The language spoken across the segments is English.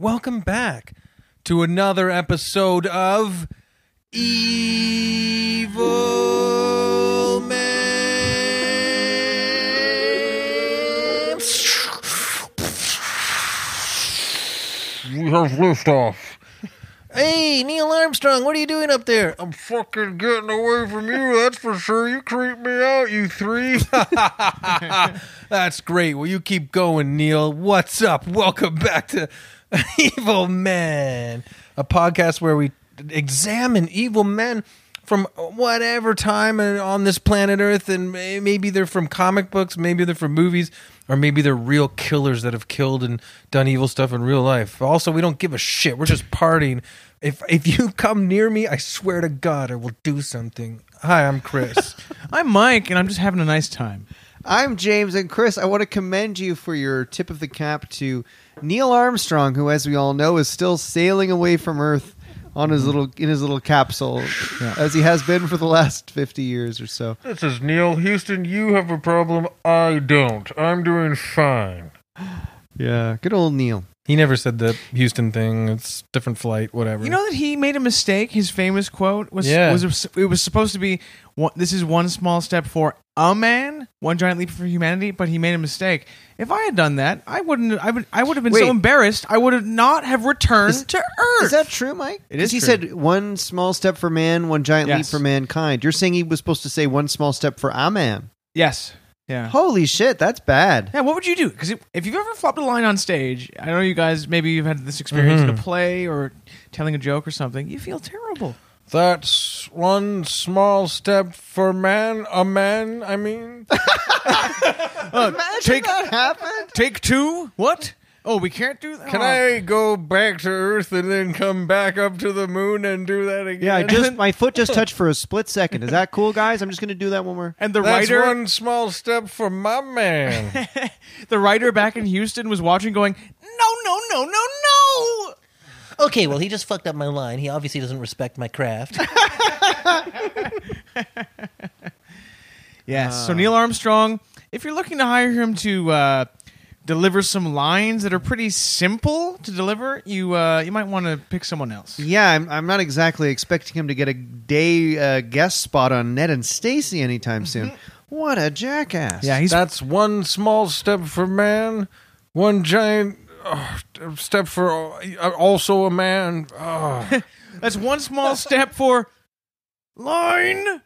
Hello, everyone, and welcome back to another episode of Evil Men. We have liftoff. Hey, Neil Armstrong, what are you doing up there? I'm fucking getting away from you, that's for sure. You creep me out, you three. That's great. Well, you keep going, Neil. What's up? Welcome back to Evil Men, a podcast where we examine evil men from whatever time on this planet Earth, and maybe they're from comic books, maybe they're from movies, or maybe they're real killers that have killed and done evil stuff in real life. Also, we don't give a shit. We're just partying. If if you come near me, I swear to God, I will do something. Hi, I'm Chris. I'm Mike, and I'm just having a nice time. I'm James and Chris. I want to commend you for your tip of the cap to Neil Armstrong, who, as we all know, is still sailing away from Earth on his mm-hmm. little in his little capsule, as he has been for the last fifty years or so. this is Neil Houston. You have a problem. I don't. I'm doing fine. Yeah, good old Neil. he never said the Houston thing. It's different flight, whatever. You know that he made a mistake. His famous quote was, Yeah. was it was supposed to be, "This is one small step for a man, one giant leap for humanity." But he made a mistake. If I had done that, I wouldn't. I would. I would have been so embarrassed. I would have not have returned Is- to Earth. Is that true, Mike? It 'Cause is He true. said one small step for man, one giant leap Yes. for mankind. You're saying he was supposed to say one small step for a man. yes? Yeah. Holy shit, that's bad. Yeah, what would you do? Because if you've ever flopped a line on stage, I know you guys maybe you've had this experience in a mm-hmm. play or telling a joke or something. You feel terrible. That's one small step for man, a man, I mean. Imagine take- that happened. Take two. What? Oh, we can't do that. Can Oh. I go back to Earth and then come back up to the moon and do that again? Yeah, I just my foot just touched for a split second. Is that cool, guys? I'm just gonna do that one more. And the That's writer, one small step for my man. the writer back in Houston was watching, going, "No, no, no, no, no." Okay, well, he just fucked up my line. He obviously doesn't respect my craft. Yes. so Neil Armstrong, if you're looking to hire him to uh, deliver some lines that are pretty simple to deliver, you uh, you might want to pick someone else. Yeah, I'm, I'm not exactly expecting him to get a day uh, guest spot on Ned and Stacey anytime soon. What a jackass! Yeah, he's That's one small step for man, one giant uh, step for uh, also a man. Oh. that's one small step for line.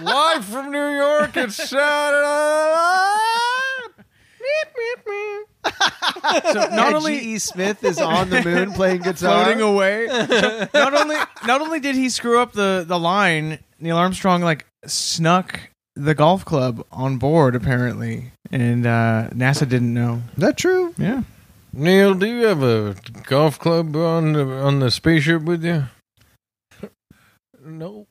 Live from New York, it's Saturday Night. So not not only G.E. Smith is on the moon playing guitar. floating away. So not only not only did he screw up the the line, Neil Armstrong like snuck the golf club on board apparently, and uh, NASA didn't know. Is that true? Yeah. Neil, do you have a golf club on the, on the spaceship with you? No.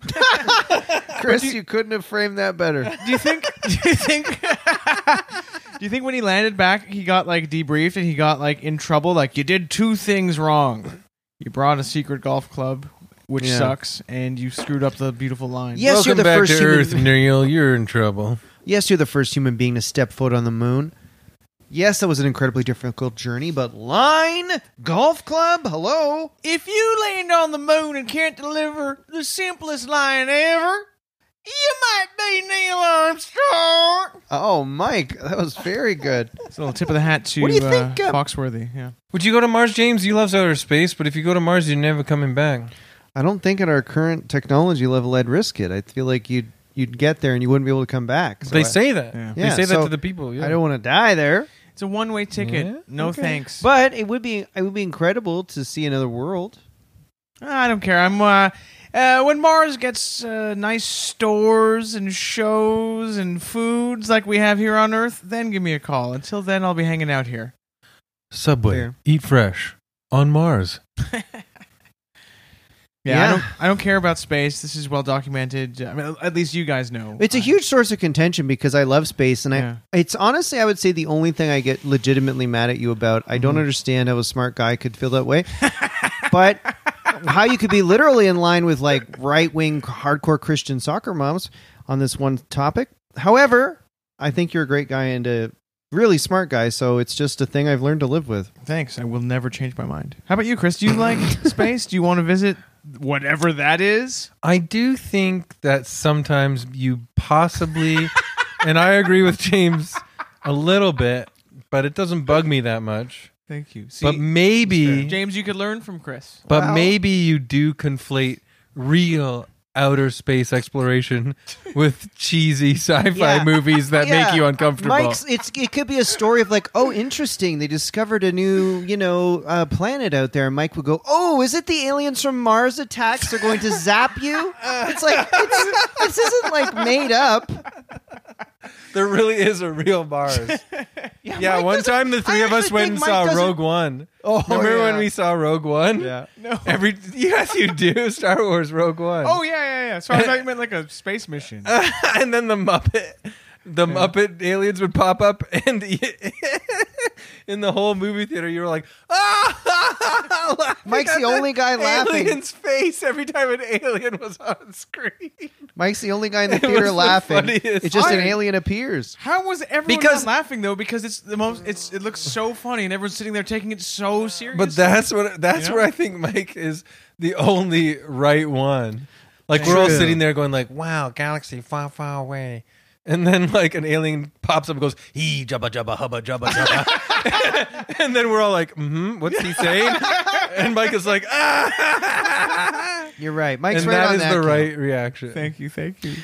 Chris, you, couldn't have framed that better. Do you think? Do you think? do you think when he landed back, he got like debriefed and he got like in trouble? Like you did two things wrong. You brought a secret golf club, which Yeah. sucks, and you screwed up the beautiful line. Yes, Welcome you're the back first to human. Earth, Neil. You're in trouble. Yes, you're the first human being to step foot on the moon. Yes, that was an incredibly difficult journey, but line golf club. Hello. If you land on the moon and can't deliver the simplest line ever, you might be Neil Armstrong. Oh, Mike, that was very good. It's a little tip of the hat to What do you think, uh, uh, Foxworthy. Yeah. Would you go to Mars, James? You love outer space, but if you go to Mars, you're never coming back. I don't think at our current technology level I'd risk it. I feel like you'd you'd get there and you wouldn't be able to come back. So they I- say that. Yeah. They Yeah, say that so to the people. Yeah. I don't want to die there, It's a one way ticket. Yeah? No Okay. thanks. but it would be it would be incredible to see another world. I don't care. I'm uh, uh, when Mars gets uh, nice stores and shows and foods like we have here on Earth, then give me a call. Until then, I'll be hanging out here. Subway. Fair. Eat fresh. On Mars. Yeah, Yeah. I don't. I don't care about space. This is well documented. I mean, at least you guys know. It's a huge source of contention because I love space, and I it's honestly I would say the only thing I get legitimately mad at you about. I Mm-hmm. don't understand how a smart guy could feel that way, but how you could be literally in line with like right wing hardcore Christian soccer moms on this one topic. However, I think you're a great guy, and a really smart guy. So it's just a thing I've learned to live with. Thanks. I will never change my mind. How about you, Chris? Do you like space? Do you want to visit whatever that is? I do think that sometimes you possibly, and I agree with James a little bit, but it doesn't bug me that much. Thank you. See, but maybe, James, you could learn from Chris. but Wow. maybe you do conflate real outer space exploration with cheesy sci-fi Yeah. movies that Yeah. make you uncomfortable. Mike's, it's it could be a story of like, oh, interesting. They discovered a new, you know, uh, planet out there. And Mike would go, oh, is it the aliens from Mars attacks? They're going to zap you. It's like it's, this isn't like made up. there really is a real Mars. yeah, Mike one time the three I of us went and Mike saw doesn't- Rogue One. Oh, Remember yeah. when we saw Rogue One? Yeah. No. Every yes, you do. Star Wars Rogue One. Oh yeah, yeah, yeah. So I thought you meant like a space mission. and then the Muppet, the Muppet aliens would pop up, and in the whole movie theater, you were like, ah! Mike's the only guy laughing. Alien's face every time an alien was on screen. Mike's the only guy in the theater the laughing. funniest It's just an alien appears. How was everyone Because- not laughing though? Because it's the most. It's it looks so funny, and everyone's sitting there taking it so serious. But that's what that's You know? where I think Mike is the only right one. Like we're all sitting there going like, "Wow, galaxy far, far away," and then like an alien pops up and goes, "He jabba jabba hubba jabba jabba," and then we're all like, "Hmm, what's he saying?" and Mike is like, "Ah," You're right. Mike's and right that on is that. the count. right reaction. thank you, thank you.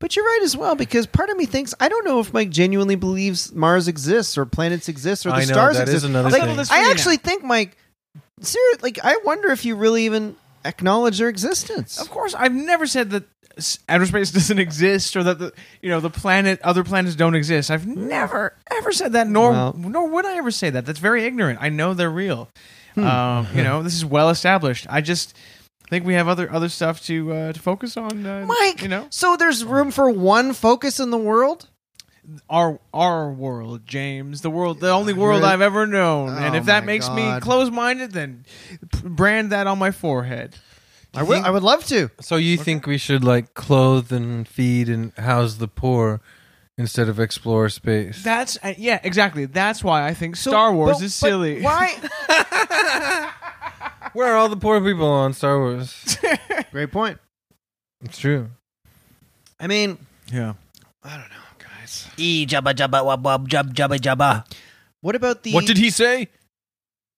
But you're right as well because part of me thinks I don't know if Mike genuinely believes Mars exists or planets exist or the I know, stars that is exist. another Like, thing. This for I now. actually think Mike. Serious, like I wonder if you really even acknowledge their existence. Of course, I've never said that s- outer space doesn't exist or that the you know the planet other planets don't exist. I've never ever said that. Nor Well- nor would I ever say that. That's very ignorant. I know they're real. Hmm. Um, you know, this is well established. I just think we have other other stuff to uh, to focus on. Uh, Mike, you know, so there's room for one focus in the world. our our world, James, the world, the only world Really? I've ever known. and Oh if that makes me God. close minded, then brand that on my forehead. I will. I would love to. So you think we should like clothe and feed and house the poor instead of explore space? That's uh, yeah, exactly. That's why I think Star Wars But- is but silly. Why? Where are all the poor people on Star Wars? Great point. It's true. I mean, Yeah. I don't know, guys. E jabba jabba wab wab jab jabba jabba. What about the? What did he say?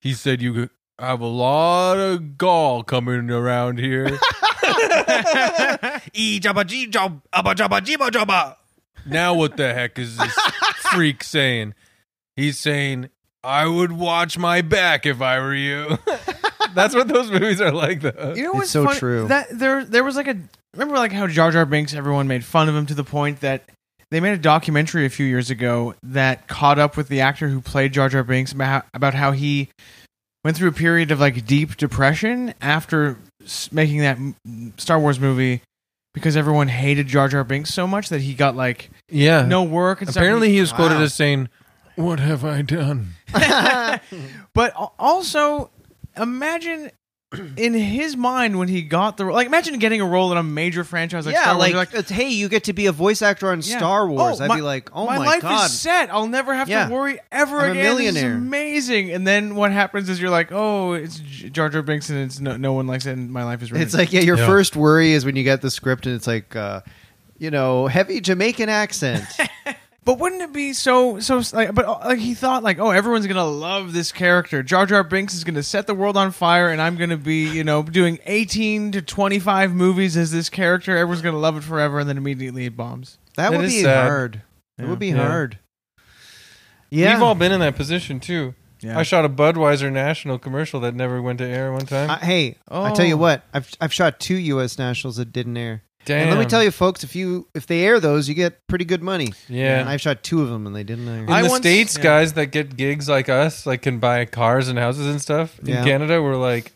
He said you have a lot of gall coming around here. E jabba g job abba jabba jiba jabba. now what the heck is this freak saying? He's saying, I would watch my back if I were you. That's what those movies are like, though. You know It's what's so funny? true. That there there was like a remember like how Jar Jar Binks everyone made fun of him to the point that they made a documentary a few years ago that caught up with the actor who played Jar Jar Binks about how, about how he went through a period of like deep depression after making that Star Wars movie because everyone hated Jar Jar Binks so much that he got like Yeah. no work and stuff. Apparently, he was quoted Wow. as saying, What have I done? But also, imagine in his mind when he got the like, imagine getting a role in a major franchise like yeah, Star Wars. like, like it's, hey, you get to be a voice actor on Yeah. Star Wars. Oh, I'd my- be like, oh my, god. my, life god. is set. I'll never have Yeah. to worry ever I'm a again. This is millionaire. amazing. And then what happens is you're like, oh, it's J- Jar Jar Binks, and it's no, no one likes it, and my life is ruined. It's like yeah, your Yeah. first worry is when you get the script and it's like, uh, you know, heavy Jamaican accent. But wouldn't it be so so like? But uh, like he thought like, oh, everyone's gonna love this character. Jar Jar Binks is gonna set the world on fire, and I'm gonna be you know doing 18 to 25 movies as this character. Everyone's gonna love it forever, and then immediately it bombs. That That would be sad. hard. It would be Yeah. hard. Yeah, We've all been in that position, too. Yeah. I shot a Budweiser national commercial that never went to air one time. Uh, hey, I tell you Oh. what, I've I've shot two U.S. nationals that didn't air. Damn. And let me tell you, folks, if you if they air those, you get pretty good money. Yeah. And I've shot two of them and they didn't air. In I the once- states, yeah. guys that get gigs like us, like can buy cars and houses and stuff. In Yeah. Canada, we're like,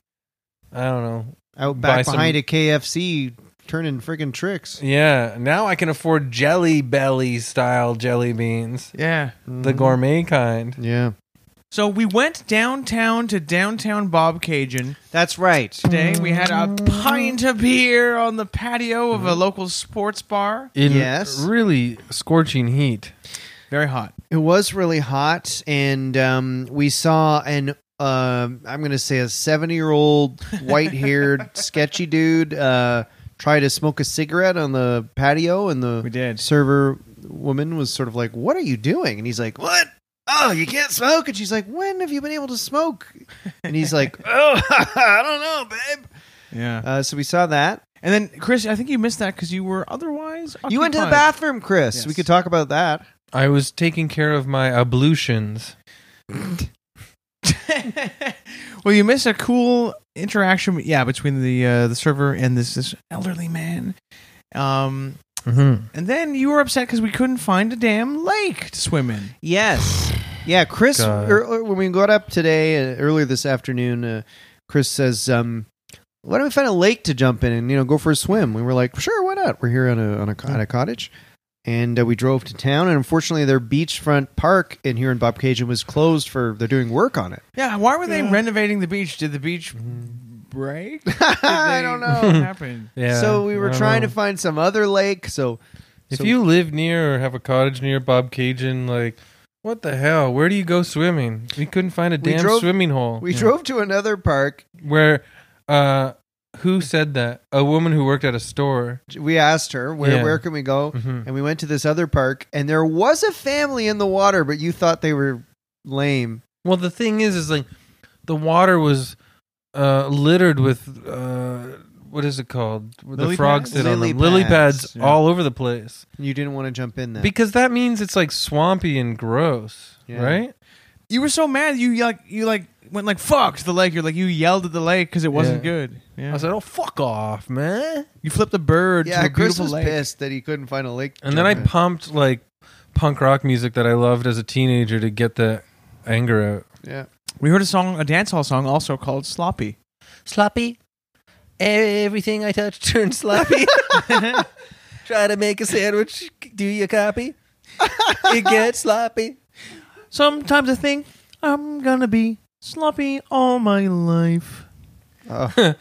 I don't know. Out buy back some- behind a KFC, turning friggin' tricks. Yeah, now I can afford Jelly Belly style jelly beans, Yeah. the Mhm. gourmet kind. Yeah, So we went downtown to downtown Bobcaygeon that's right. today. We had a pint of beer on the patio of a local sports bar. In Yes. really scorching heat. Very hot. It was really hot, and um, we saw an um I'm going to say a 70 year old white haired sketchy dude uh, try to smoke a cigarette on the patio, and the We did. server woman was sort of like, "What are you doing?" And he's like, "What? Oh, you can't smoke." And she's like, "When have you been able to smoke?" And he's like, "Oh, I don't know, babe." Yeah. Uh, so we saw that. and then Chris, I think you missed that because you were otherwise. You went to the occupied. bathroom, Chris. Yes. We could talk about that. I was taking care of my ablutions. well, you missed a cool interaction. Yeah, between the uh, the server and this this elderly man. Um, Mm-hmm. and then you were upset because we couldn't find a damn lake to swim in. Yes. Yeah, Chris. God. er- when we got up today, uh, earlier this afternoon, uh, Chris says, um, "Why don't we find a lake to jump in and you know go for a swim?" We were like, "Sure, why not?" We're here on a on a, at a cottage, and uh, we drove to town. And unfortunately, their beachfront park in here in Bobcaygeon was closed for they're doing work on it. Yeah, why were they renovating the beach? Did the beach break? I don't What know. happened? Yeah. so we were I don't trying know. to find some other lake. So If so- you live near or have a cottage near Bobcaygeon, like, what the hell? Where do you go swimming? We couldn't find a damn drove- swimming hole. we drove to another park. Where, uh, who said that? A woman who worked at a store. We asked her where Yeah. where can we go, Mhm. and we went to this other park, and there was a family in the water, but you thought they were lame. Well, the thing is, is like, the water was uh, littered with uh, what is it called? Where Lily the frogs pads? sit on Lily them. Lily pads, pads yeah. all over the place. You didn't want to jump in there. Because that means it's like swampy and gross, Yeah. right? You were so mad. You like you like went like fuck to the lake. You're like you yelled at the lake because it wasn't Yeah. good. Yeah. I said, "Oh, fuck off, man!" you flipped a bird yeah, to a Chris beautiful was lake. pissed that he couldn't find a lake. And then I jump pumped like punk rock music that I loved as a teenager to get the anger out. yeah. We heard a song, a dance hall song, also called "Sloppy." Sloppy. Everything I touch turns sloppy. Try to make a sandwich. Do you copy? It gets sloppy. Sometimes I think I'm gonna be sloppy all my life. Oh,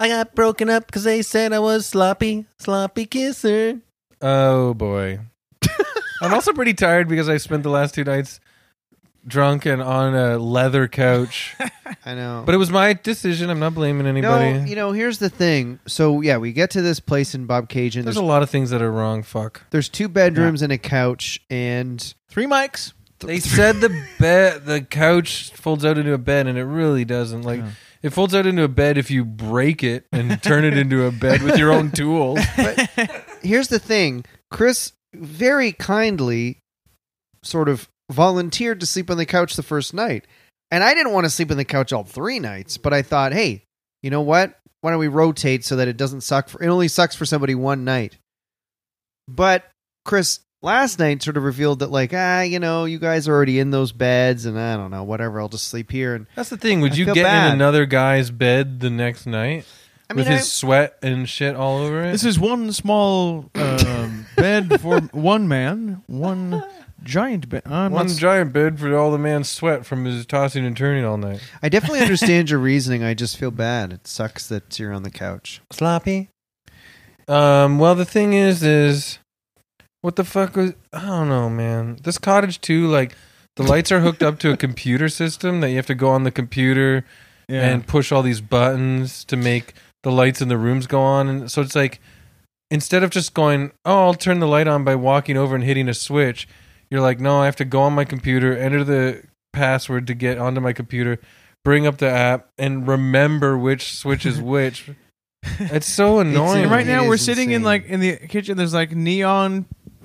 I got broken up because they said I was sloppy, sloppy kisser. Oh boy. I'm also pretty tired because I spent the last two nights drunk and on a leather couch. I know. But it was my decision. I'm not blaming anybody. no, you know, here's the thing. So yeah, we get to this place in Bobcaygeon. There's There's, a lot of things that are wrong. Fuck. there's two bedrooms and a couch, and Three mics. They said the bed, the couch folds out into a bed, and it really doesn't. Like Yeah. it folds out into a bed if you break it and turn it into a bed with your own tools. here's the thing chris very kindly sort of volunteered to sleep on the couch the first night and i didn't want to sleep on the couch all three nights but i thought hey you know what why don't we rotate so that it doesn't suck for it only sucks for somebody one night but chris last night sort of revealed that like ah you know you guys are already in those beds and i don't know whatever i'll just sleep here and That's the thing. Would I you feel get bad. in another guy's bed the next night i mean with his sweat and shit all over it? This is one small um, bed for one man, one giant bed. I'm one not giant bed for all the man's sweat from his tossing and turning all night. I, I definitely understand your reasoning i just feel bad it sucks that you're on the couch Sloppy. Um. Well, the thing is, is what the fuck was? I don't know, man. This cottage too. Like the lights are hooked up to a computer system that you have to go on the computer yeah. and push all these buttons to make the lights in the rooms go on. And so it's like instead of just going, oh, I'll turn the light on by walking over and hitting a switch. You're like, no, I have to go on my computer, enter the password to get onto my computer, bring up the app, and remember which switch is which. It's so annoying. And right now we're sitting in like in the kitchen. There's like neon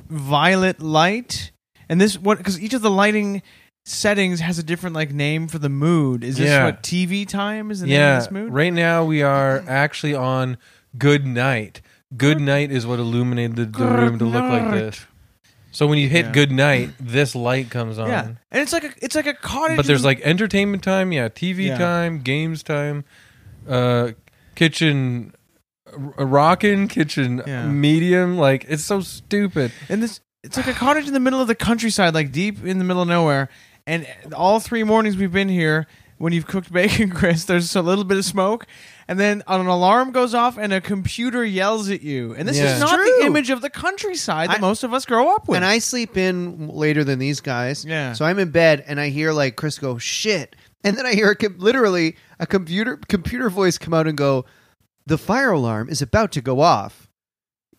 violet light, and this what because each of the lighting settings has a different like name for the mood. Is this Yeah. what TV time is the name yeah, of this mood? right now we are actually on Good Night. Good Night is what illuminated the, the room to look like this. So when you hit Yeah. Good Night, this light comes on. Yeah, and it's like a it's like a cottage. But there's like entertainment time, yeah, TV Yeah. time, games time, uh, kitchen r- rockin', kitchen Yeah. medium. Like it's so stupid. and this it's like a cottage in the middle of the countryside, like deep in the middle of nowhere. And all three mornings we've been here, when you've cooked bacon, Chris, there's a little bit of smoke, and then an alarm goes off and a computer yells at you. And this Yeah. is not True. the image of the countryside that I- most of us grow up with. And I sleep in later than these guys. Yeah. So I'm in bed and I hear like Chris go shit, and then I hear a com- literally a computer computer voice come out and go, "The fire alarm is about to go off,"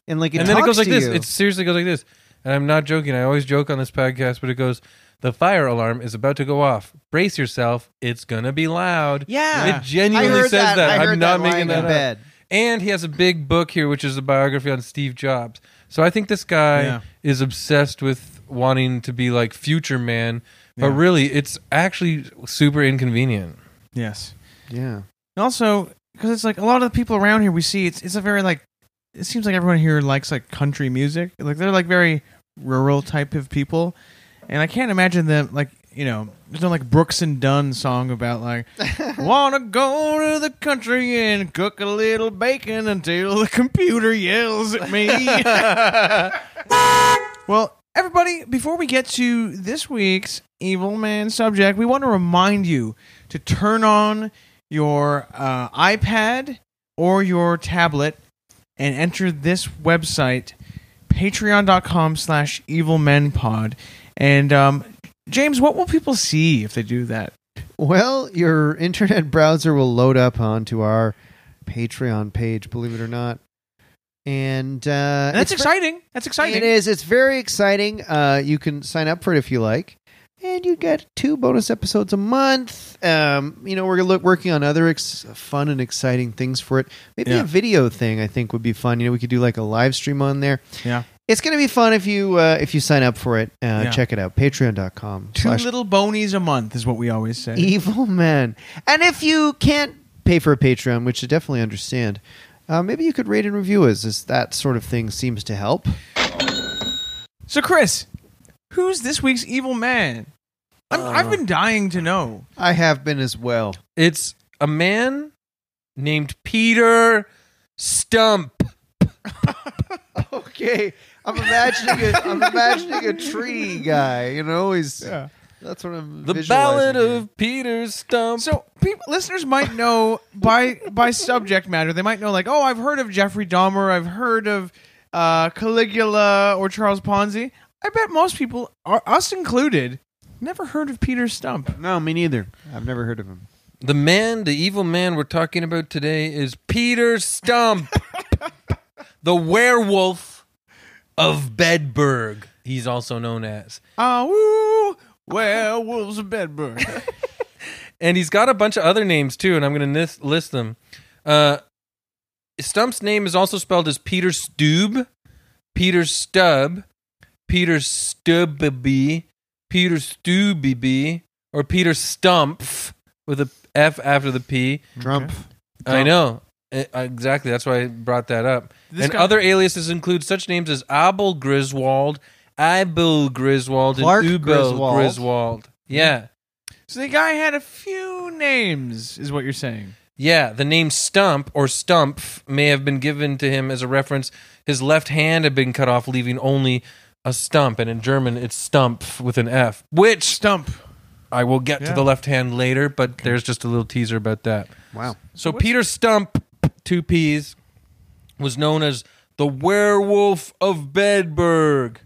and like it and then it talks goes like to this. you. It seriously goes like this. And I'm not joking. I always joke on this podcast, but it goes, "The fire alarm is about to go off. Brace yourself. It's gonna be loud." Yeah. it genuinely says that. that. I heard I'm not that making that up. bed. And he has a big book here, which is a biography on Steve Jobs. So I think this guy Yeah. is obsessed with wanting to be like future man, but Yeah. really, it's actually super inconvenient. yes. Yeah. Also, because it's like a lot of the people around here we see, it's it's a very like, it seems like everyone here likes like country music. Like they're like very rural type of people, and I can't imagine them like you know, there's no like Brooks and Dunn song about like wanna go to the country and cook a little bacon until the computer yells at me. well, everybody, before we get to this week's evil man subject, we want to remind you to turn on your uh, iPad or your tablet and enter this website patreon.com slash evilmenpod and um, james what will people see if they do that Well, your internet browser will load up onto our Patreon page, believe it or not. And, uh, And that's ver- exciting that's exciting It is. It's very exciting. Uh, you can sign up for it if you like, and you get two bonus episodes a month. Um, you know, we're look, working on other ex- fun and exciting things for it. Maybe Yeah. a video thing. I think would be fun. You know, we could do like a live stream on there. yeah It's going to be fun if you uh, if you sign up for it. Uh, Yeah. Check it out. Patreon.com. two slash little bonies a month is what we always say Evil men. And if you can't pay for a Patreon, which I definitely understand, uh, maybe you could rate and review us, as that sort of thing seems to help. so chris who's this week's evil man I'm, i've been dying to know I have been as well. It's a man named Peter Stumpp. Okay, I'm imagining a, I'm imagining a tree guy. You know, he's yeah. that's what I'm. The visualizing Ballad here. of Peter Stumpp. So people, listeners might know by by subject matter. They might know like, oh, I've heard of Jeffrey Dahmer. I've heard of uh, Caligula or Charles Ponzi. I bet most people, are, us included, never heard of Peter Stumpp. No, me neither. I've never heard of him. the man, the evil man we're talking about today is Peter Stumpp, the werewolf of Bedburg. He's also known as. Ah, woo, werewolves of Bedburg. And he's got a bunch of other names too, and I'm going to list, list them. Uh, Stumpp's name is also spelled as Peter Stube, Peter Stub, Peter Stubby, Peter Stubby, or Peter Stumpf with a F after the P. Trump. I know. Eh, Exactly. That's why I brought that up. This and guy- other aliases include such names as Abel Griswold, Abel Griswold, Clark and Ubel Griswold. Griswold. Yeah. so the guy had a few names, is what you're saying. Yeah, the name Stump or Stumpf may have been given to him as a reference. His left hand had been cut off, leaving only a stump, and in German it's Stumpf with an F, which Stump. I will get Yeah. to the left hand later, but there's just a little teaser about that. Wow. So Peter Stump, two P's, was known as the Werewolf of Bedburg.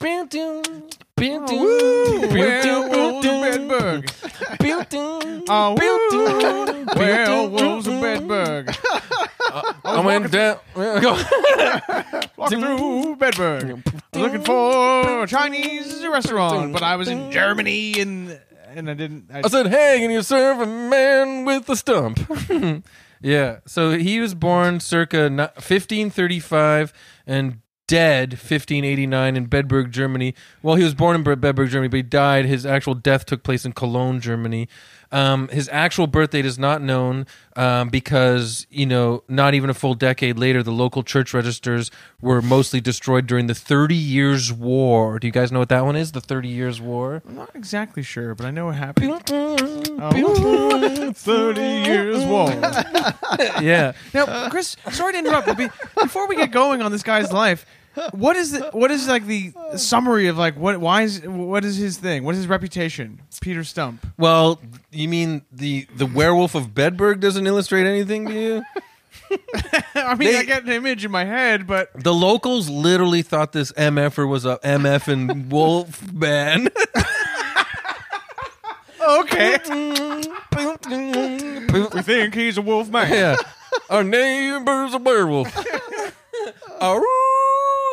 Werewolves of Bedburg. Woo, werewolves of Bedburg. I went down. Walking through Bedburg, looking for a Chinese restaurant, but I was in Germany and and I didn't. I, I said, "Hey, can you serve a man with a stump?" yeah. So he was born circa 1535 and dead 1589 in Bedburg, Germany. Well, he was born in Bedburg, Germany, but he died. His actual death took place in Cologne, Germany. Um, his actual birth date is not known um, because you know, not even a full decade later, the local church registers were mostly destroyed during the Thirty Years' War. Do you guys know what that one is? The Thirty Years' War. I'm not exactly sure, but I know what happened. Oh, 30 years war. yeah. Now, Chris, sorry to interrupt, but be, before we get going on this guy's life, what is the what is like the summary of like what why is what is his thing? What is his reputation? Peter Stumpp. Well, you mean the the werewolf of Bedburg doesn't illustrate anything to you? I mean, They- I get an image in my head, but The locals literally thought this MFer was a MF and wolf man. okay. we think he's a wolf man. yeah. Our neighbor's a werewolf.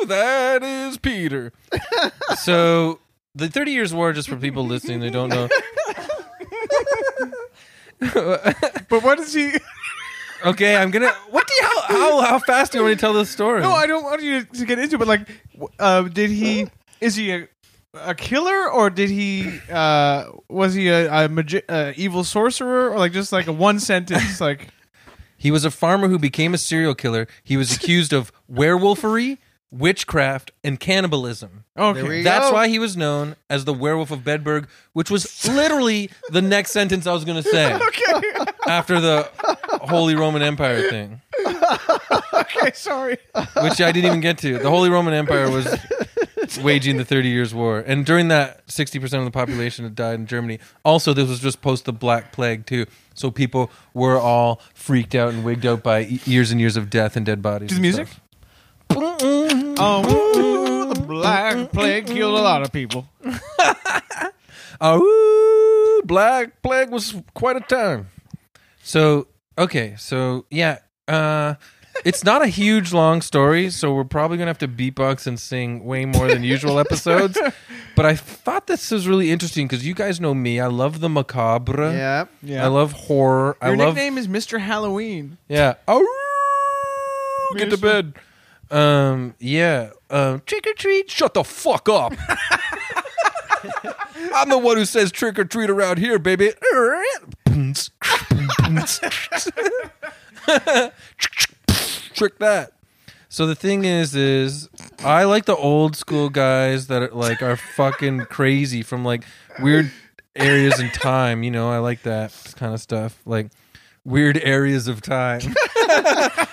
that is Peter. So the Thirty Years' War, just for people listening, they don't know. But what is he? Okay, I'm gonna. What do you? How how, how fast do you want me to tell this story? No, I don't want you to get into. it, But like, uh, did he? Is he a a killer or did he? Uh, was he a, a magi- uh, evil sorcerer or like just like a one sentence like? He was a farmer who became a serial killer. He was accused of werewolfery, witchcraft, and cannibalism. Okay. There we That's go. why he was known as the werewolf of Bedburg, which was literally the next sentence I was going to say okay. after the Holy Roman Empire thing, okay. Sorry. which I didn't even get to. The Holy Roman Empire was waging the Thirty Years' War, and during that, sixty percent of the population had died in Germany. Also, this was just post the Black Plague too, so people were all freaked out and wigged out by e- years and years of death and dead bodies. Do the music? stuff. Oh, the black plague killed a lot of people. Oh, Black Plague was quite a time. So, okay, so yeah, uh, it's not a huge long story, so we're probably gonna have to beatbox and sing way more than usual episodes. But I thought this was really interesting because you guys know me. I love the macabre. Yeah. Yeah. I love horror. Your I love nickname is Mr. Halloween. yeah. Oh, get to bed. Um, yeah. Um, trick or treat. Shut the fuck up. I'm the one who says trick or treat around here, baby. trick that. So the thing is, is I like the old school guys that are like are fucking crazy from like weird areas in time. You know, I like that kind of stuff. Like weird areas of time.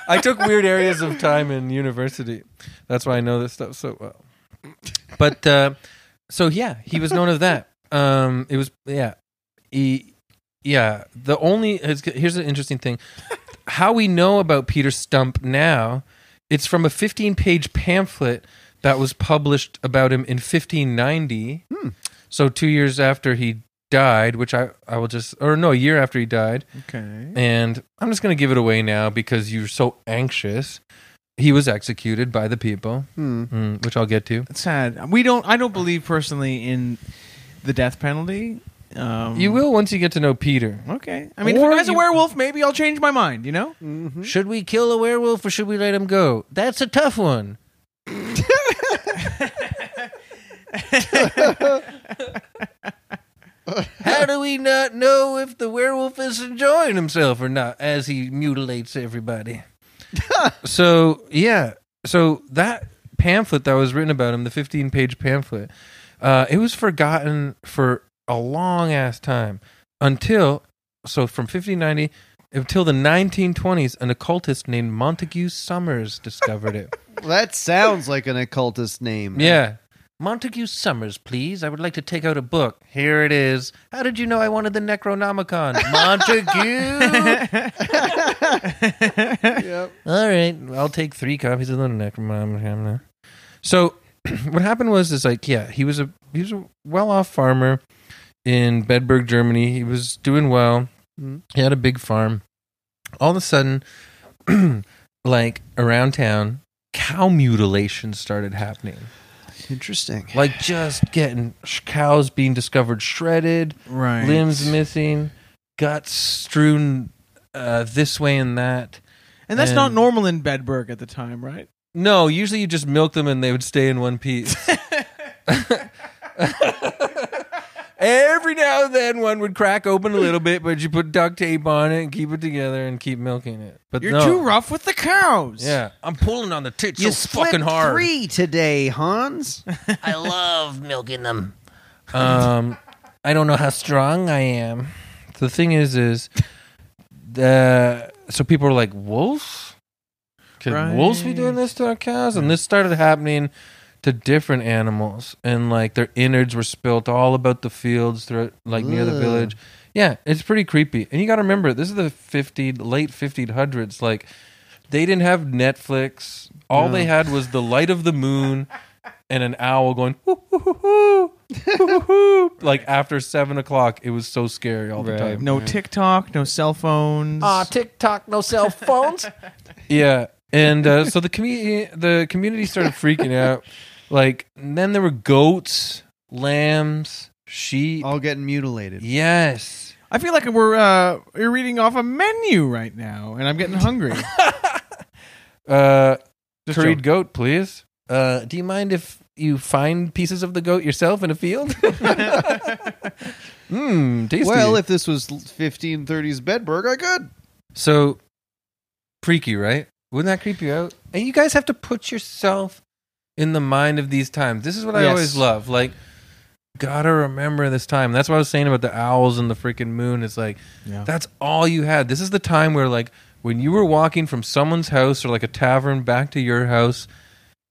I took weird areas of time in university. That's why I know this stuff so well. But uh, so yeah, he was known of that. Um, it was yeah, he, yeah. The only here's an interesting thing: how we know about Peter Stumpp now. It's from a 15 page pamphlet that was published about him in 1590. So two years after he died, which I, I will just, or no, a year after he died. Okay. And I'm just going to give it away now because you're so anxious. He was executed by the people, Hmm. mm, which I'll get to. It's sad. We don't. I don't believe personally in the death penalty. Um, You will once you get to know Peter. Okay. I mean, Or if a guy's a you- werewolf, maybe I'll change my mind. You know. Mm-hmm. Should we kill a werewolf or should we let him go? That's a tough one. How do we not know if the werewolf is enjoying himself or not as he mutilates everybody? so, yeah. So, that pamphlet that was written about him, the 15 page pamphlet, uh, it was forgotten for a long ass time until, so from 1590 until the 1920s, an occultist named Montague Summers discovered it. That sounds like an occultist name. Yeah. Montague Summers, please. I would like to take out a book. Here it is. How did you know I wanted the Necronomicon? Montague! Yep. All right, I'll take three copies of the Necronomicon. So, what happened was, is like, yeah, he was a he was a well-off farmer in Bedburg, Germany. He was doing well. Mhm. He had a big farm. All of a sudden, like around town, cow mutilation started happening. Interesting. Like just getting sh- cows being discovered shredded, Right. limbs missing, guts strewn uh, this way and that. And that's not and- normal in Bedburg at the time, right? No, usually you just milk them and they would stay in one piece. Every now and then one would crack open a little bit, but you put duct tape on it and keep it together and keep milking it. But You're no. too rough with the cows. Yeah, I'm pulling on the tits You so split fucking hard. three today, Hans. I love milking them. Um, I don't know how strong I am. The thing is, is the so people are like wolves, Could wolves be doing this to our cows? And this started happening to different animals, and like their innards were spilt all about the fields, throughout, like near the Ugh. village. Yeah, it's pretty creepy. And you got to remember, this is the 50 late 1500s. Like they didn't have Netflix. All No. they had was the light of the moon and an owl going "Hoo, hoo, hoo, hoo, hoo, hoo, hoo." like after seven o'clock. It was so scary all the Right. time. No TikTok, no cell phones. Ah, TikTok, no cell phones. Yeah, and uh, so the community the community started freaking out. Like then there were goats, lambs, sheep. All getting mutilated. Yes. I feel like we're uh, you're reading off a menu right now, and I'm getting hungry. Uh, Just curried joking. goat, please. Uh, do you mind if you find pieces of the goat yourself in a field? Mmm, tasty. Well, if this was 1530s Bedburg, I could. so freaky, right? Wouldn't that creep you out? And you guys have to put yourself in the mind of these times. This is what I Yes. always love. Like, gotta remember this time. That's what I was saying about the owls and the freaking moon. It's like Yeah. that's all you had. This is the time where, like, when you were walking from someone's house or like a tavern back to your house,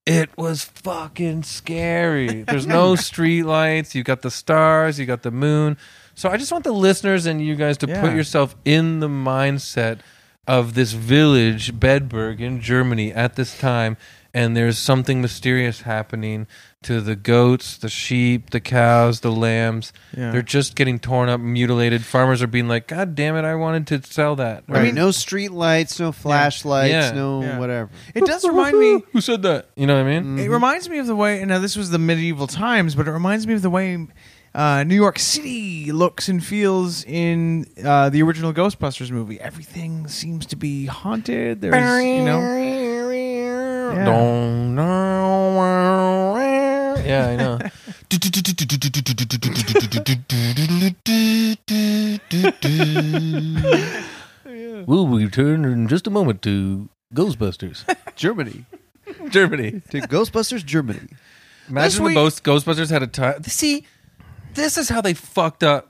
it was fucking scary. There's no street lights. You got the stars. You got the moon. So I just want the listeners and you guys to Yeah. put yourself in the mindset of this village, Bedburg in Germany at this time, and there's something mysterious happening to the goats, the sheep, the cows, the lambs. Yeah. They're just getting torn up, mutilated. Farmers are being like, "God damn it, I wanted to sell that." Right. mean- no street lights, no flashlights, Yeah. no Yeah. whatever. It does remind me. Who said that? You know what I mean? Mm-hmm. It reminds me of the way. Now, this was the medieval times, but it reminds me of the way uh, New York City looks and feels in uh, the original Ghostbusters movie. Everything seems to be haunted. There's, you know, Yeah. Don't know. Yeah, I know. We'll return in just a moment to Ghostbusters, Germany. Germany. to Ghostbusters Germany. Imagine the week- most Ghostbusters had a time. See, this is how they fucked up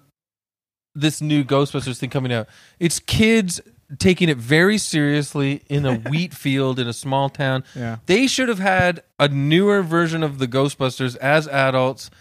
this new Ghostbusters thing coming out. It's kids taking it very seriously in a wheat field in a small town. Yeah. They should have had a newer version of the Ghostbusters as adults.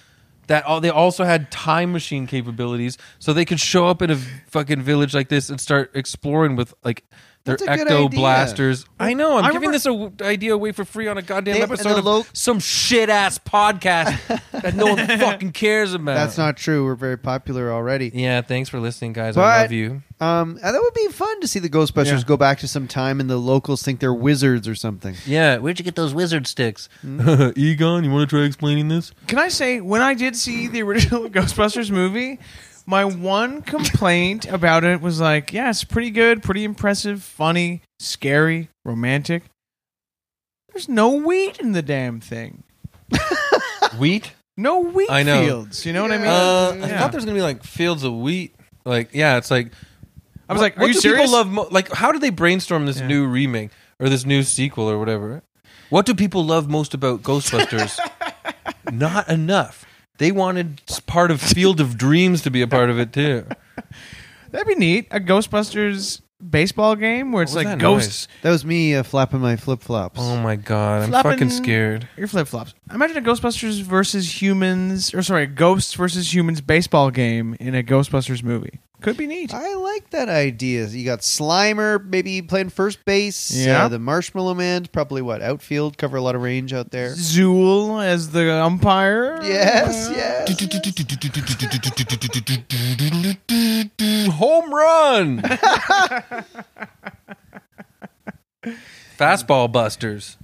That all, they also had time machine capabilities, so they could show up in a fucking village like this and start exploring with like their That's a good ecto idea. blasters. I know. I'm I giving remember- this a w- idea away for free on a goddamn They- and episode the of lo- some shit ass podcast that no one fucking cares about. That's not true. We're very popular already. Yeah, thanks for listening, guys. I But- love you. Um, and that would be fun to see the Ghostbusters Yeah. go back to some time and the locals think they're wizards or something. Yeah, Where'd you get those wizard sticks? Egon, you want to try explaining this? Can I say when I did see the original Ghostbusters movie, my one complaint about it was like, yeah, it's pretty good, pretty impressive, funny, scary, romantic. There's no wheat in the damn thing. Wheat. No wheat I know. fields. You know what I mean? Uh, I Yeah. thought there's gonna be like fields of wheat. Like, yeah, it's like I was like, are what you do serious? People love mo- like, how did they brainstorm this Yeah. new remake or this new sequel or whatever? What do people love most about Ghostbusters? Not enough. They wanted part of Field of Dreams to be a part of it too. That'd be neat. A Ghostbusters baseball game where it's What was like that ghosts. That was me uh, flapping my flip flops. Oh my god, I'm Flapping- fucking scared. Your flip flops. Imagine a Ghostbusters versus humans, or sorry, ghosts versus humans baseball game in a Ghostbusters movie. Could be neat. I like that idea. You got Slimer maybe playing first base. Yeah. Uh, the Marshmallow Man's probably what outfield cover a lot of range out there. Zuul as the umpire. Yes, yes. Home run! Fastball busters,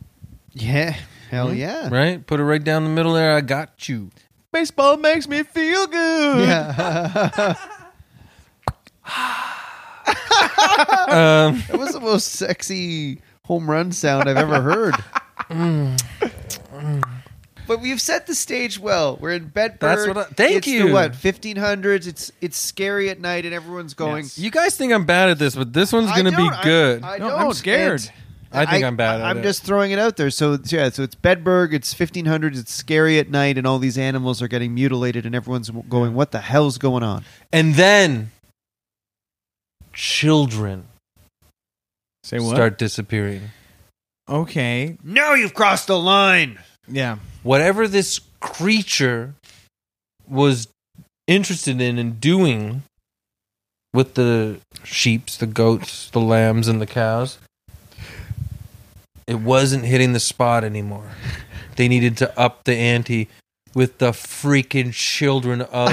Yeah, hell Hmm? yeah. right? Put it right down the middle there. I got you. Baseball makes me feel good. Yeah, Um, that was the most sexy home run sound I've ever heard. But we've set the stage well. We're in Bedford. That's what I- thank it's you. The, what fifteen hundreds? It's it's scary at night, and everyone's going. Yes. you guys think I'm bad at this, but this one's I gonna be don't- I- good. I, No. I'm scared. I think I'm bad at I'm it. just throwing it out there. So yeah, so it's Bedburg. It's 1500s. It's scary at night, and all these animals are getting mutilated, and everyone's going, "What the hell's going on?" and then children Say what? start disappearing. Okay. Now you've crossed the line. Yeah. whatever this creature was interested in and doing with the sheeps, the goats, the lambs, and the cows, it wasn't hitting the spot anymore. They needed to up the ante with the freaking children of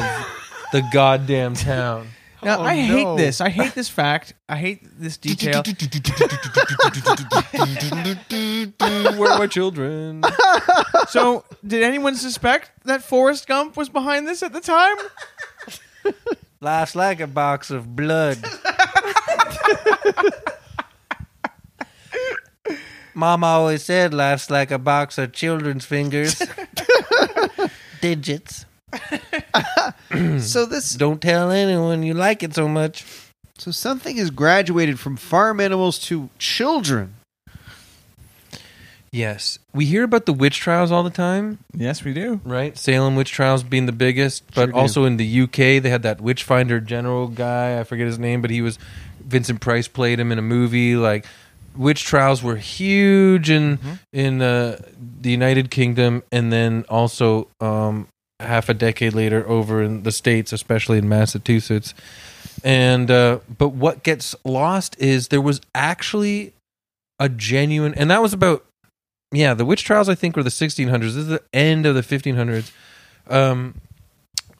the goddamn town. Now Oh, I no. hate this. I hate this fact. I hate this detail. Where are my children? so, did anyone suspect that Forrest Gump was behind this at the time? Life's like a box of blood. Mom always said life's like a box of children's fingers. Digits. So this Don't tell anyone you like it so much. so something has graduated from farm animals to children. Yes. We hear about the witch trials all the time, Yes, we do. right? Salem witch trials being the biggest, but Sure do. also in the UK they had that witch finder general guy, I forget his name, but he was Vincent Price played him in a movie like witch trials were huge in in uh, the United Kingdom and then also um, half a decade later over in the states especially in Massachusetts. And uh, but what gets lost is there was actually a genuine and that was about yeah, the witch trials I think were the 1600s. This is the end of the 1500s. Um,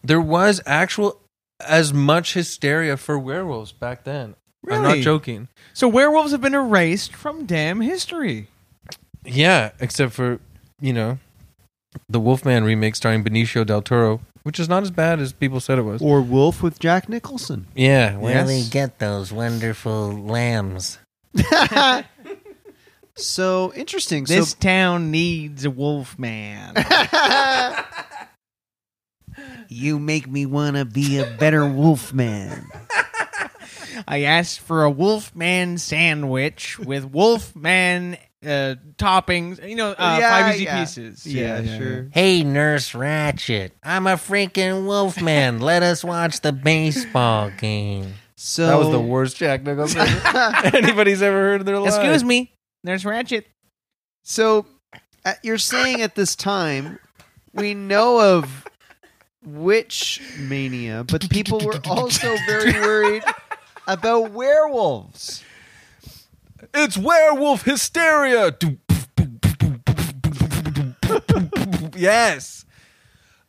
there was actual as much hysteria for werewolves back then. I'm not joking. So werewolves have been erased from damn history. Yeah, except for you know the Wolfman remake starring Benicio del Toro, which is not as bad as people said it was. Or Wolf with Jack Nicholson. Yeah, Where they Yes. get those wonderful lambs? So interesting. This So town needs a wolf man. you make me want to be a better wolf man. I asked for a wolfman sandwich with wolfman uh, toppings. You know, uh, Yeah, five easy yeah. pieces. Yeah, sure. Hey, Nurse Ratched, I'm a freaking wolfman. Let us watch the baseball game. So that was the worst Jack Nicholson anybody's ever heard in their life. Excuse me, Nurse Ratched. So uh, you're saying at this time we know of witch mania, but people were also very worried about werewolves. It's werewolf hysteria. yes.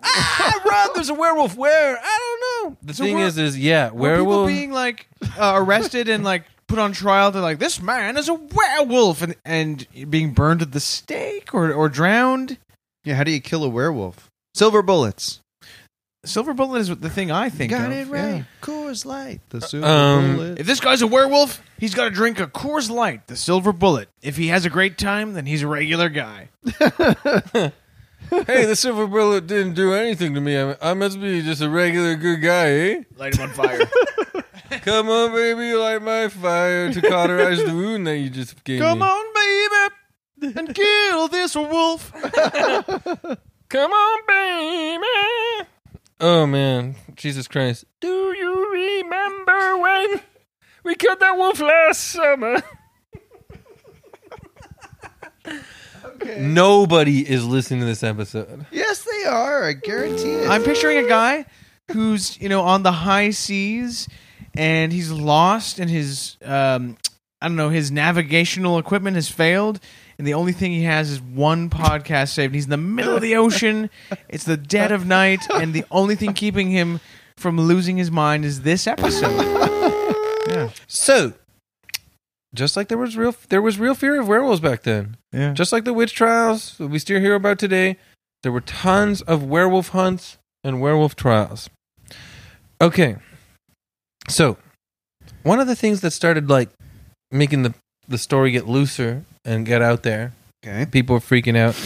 Ah, run! There's a werewolf. Where? I don't know. The So thing we're- is, is yeah, Were people werewolf. being like uh, arrested and like put on trial? They're like, this man is a werewolf, and and being burned at the stake or or drowned. Yeah, how do you kill a werewolf? Silver bullets. Silver bullet is the thing I think. Got of. it yeah. right. Coors Light. The silver Um, bullet. If this guy's a werewolf, he's got to drink a Coors Light, the Silver Bullet. If he has a great time, then he's a regular guy. hey, the silver bullet didn't do anything to me. I, I must be just a regular good guy, eh? Light him on fire. Come on, baby, light my fire to cauterize the wound that you just gave me. Come me. on, baby, and kill this wolf. Come on, baby. Oh man, Jesus Christ! Do you remember when we killed that wolf last summer? Nobody is listening to this episode. yes, they are. I guarantee it. I'm picturing a guy who's you know on the high seas, and he's lost, and his um, I don't know his navigational equipment has failed, and the only thing he has is one podcast saved. He's in the middle of the ocean. It's the dead of night, and the only thing keeping him from losing his mind is this episode. Yeah, So, just like there was real, there was real fear of werewolves back then. yeah. Just like the witch trials that we still hear about today, there were tons of werewolf hunts and werewolf trials. Okay. So, one of the things that started like making the the story get looser and get out there, okay. people are freaking out.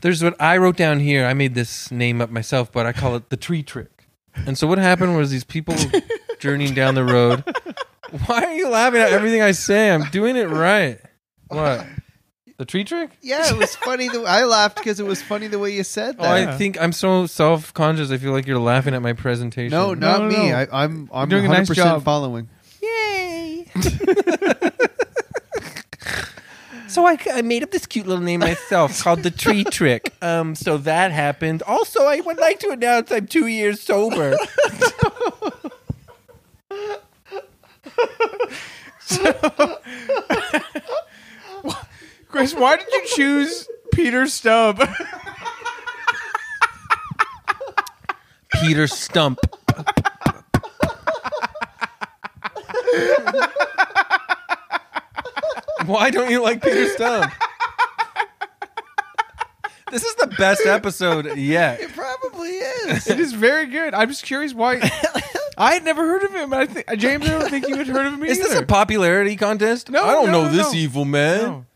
There's what I wrote down here. I made this name up myself, but I call it the tree trick. And so what happened was these people journeying down the road. Why are you laughing at everything I say? I'm doing it right. What? The tree trick? Yeah, it was funny. The, I laughed because it was funny the way you said Oh, that. I think I'm so self conscious. I feel like you're laughing at my presentation. no, not no, me. no. I, I'm I'm doing a 100% nice job. following. Yay! So I, I made up this cute little name myself called the Tree Trick. Um, so that happened. Also, I would like to announce I'm two years sober. so, Chris, why did you choose Peter Stubb? Peter Stumpp. Why don't you like Peter Stumpp? This is the best episode yet. It probably is. it is very good. I'm just curious why. I had never heard of him. I think James, I don't think you had heard of him Is this a popularity contest? No, I don't no, know this no. evil man. No.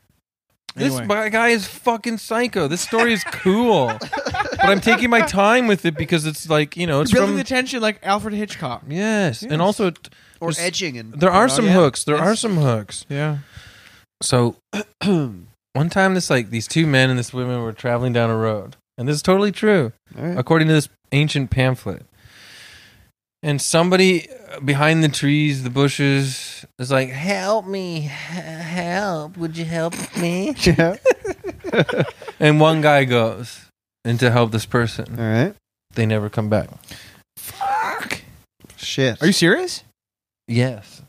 This Anyway. guy is fucking psycho. This story is cool, but I'm taking my time with it because it's like you know it's building from the tension like Alfred Hitchcock. yes, Yes. and also or edging and there are some yeah. hooks. There Yes. are some hooks. Yeah. So one time, this like these two men and this woman were traveling down a road, and this is totally true All right. according to this ancient pamphlet. And somebody uh, behind the trees, the bushes, is like, "Help me! H- Help! Would you help me?" Yeah. And one guy goes and to help this person. All right. They never come back. Fuck. Shit. Are you serious? Yes.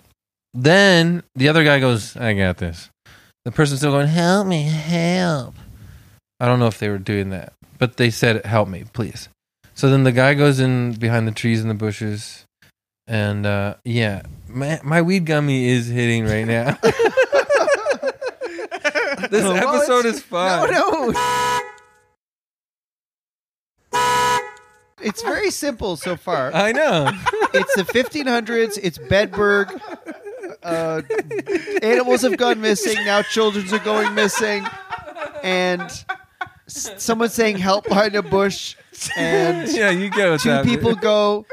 Then the other guy goes, I got this. The person's still going, Help me, help. I don't know if they were doing that, but they said, Help me, please. So then the guy goes in behind the trees and the bushes. And uh, yeah, my, my weed gummy is hitting right now. this episode is fun. No, no. It's very simple so far. I know. It's the 1500s. It's Bedburg. Uh, animals have gone missing. Now children are going missing. And s- someone's saying help behind a bush. And yeah, you get what's two happening. people go.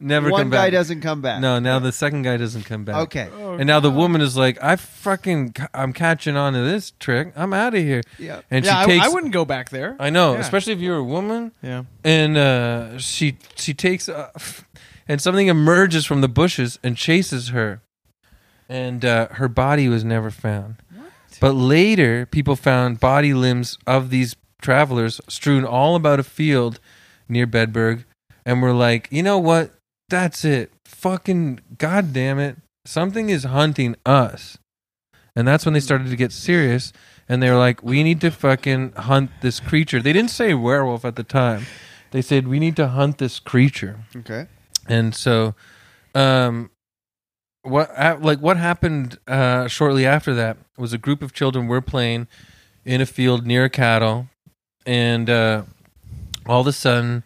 never one come guy back. doesn't come back. No, now the second guy doesn't come back. Okay. And now the woman is like, I fucking, I'm catching on to this trick. I'm out of here. Yeah. And yeah, she takes. I, I wouldn't go back there. I know, Yeah. especially if you're a woman. yeah. And uh, she she takes, uh, and something emerges from the bushes and chases her, and uh, her body was never found. What? But later, people found body limbs of these travelers strewn all about a field near Bedburg, and were like, you know what? That's it. Fucking goddamn it! Something is hunting us, and that's when they started to get serious. And they were like, we need to fucking hunt this creature. They didn't say werewolf at the time. They said we need to hunt this creature. Okay. And so, um, what like what happened uh, shortly after that was a group of children were playing in a field near cattle, and uh, all of a sudden,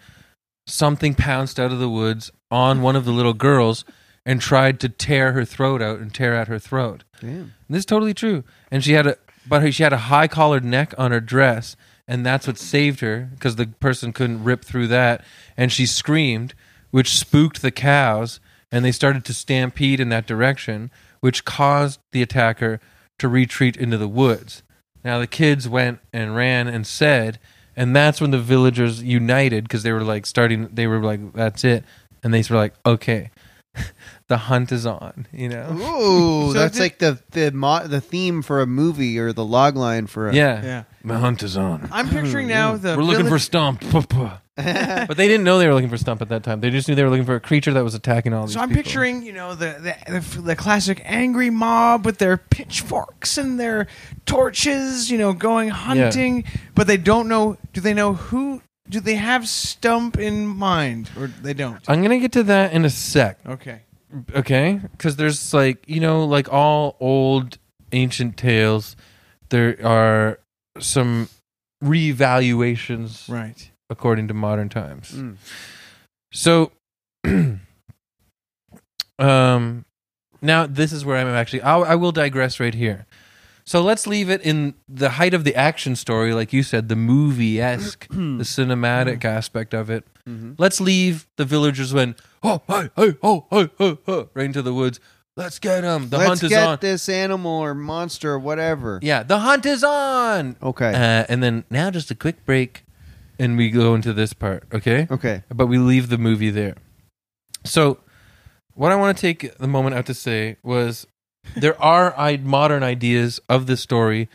something pounced out of the woods on one of the little girls and tried to tear her throat out and tear at her throat. Damn. This is totally true. And she had a, but she had a high collared neck on her dress, and that's what saved her because the person couldn't rip through that. And she screamed, which spooked the cows, and they started to stampede in that direction, which caused the attacker to retreat into the woods. Now the kids went and ran and said, and that's when the villagers united because they were like starting. They were like, "That's it," and they were like, "Okay." the hunt is on, you know. Ooh, So that's did- like the the mo- the theme for a movie or the log line for a Yeah. Yeah. The hunt is on. I'm picturing hmm. now the We're looking for village- Stumpp. but they didn't know they were looking for Stumpp at that time. They just knew they were looking for a creature that was attacking all these So I'm people. picturing, you know, the, the the the classic angry mob with their pitchforks and their torches, you know, going hunting, but they don't know. Do they know who? Do they have Stumpp in mind, or they don't? I'm going to get to that in a sec, Okay. okay? Because there's like, you know, like all old ancient tales, there are some revaluations Right. According to modern times. Mm. So, um, now this is where I'm actually. I'll, I will digress right here. So let's leave it in the height of the action story, like you said, the movie esque, the cinematic aspect of it. Mhm. Let's leave the villagers when oh hey hey oh hey hey hey right into the woods. Let's get them. The Let's hunt is get on. this animal or monster or whatever. Yeah, the hunt is on. Okay. Uh, and then now just a quick break, and we go into this part. Okay okay. but we leave the movie there. So, what I want to take the moment out to say was there are I- modern ideas of this story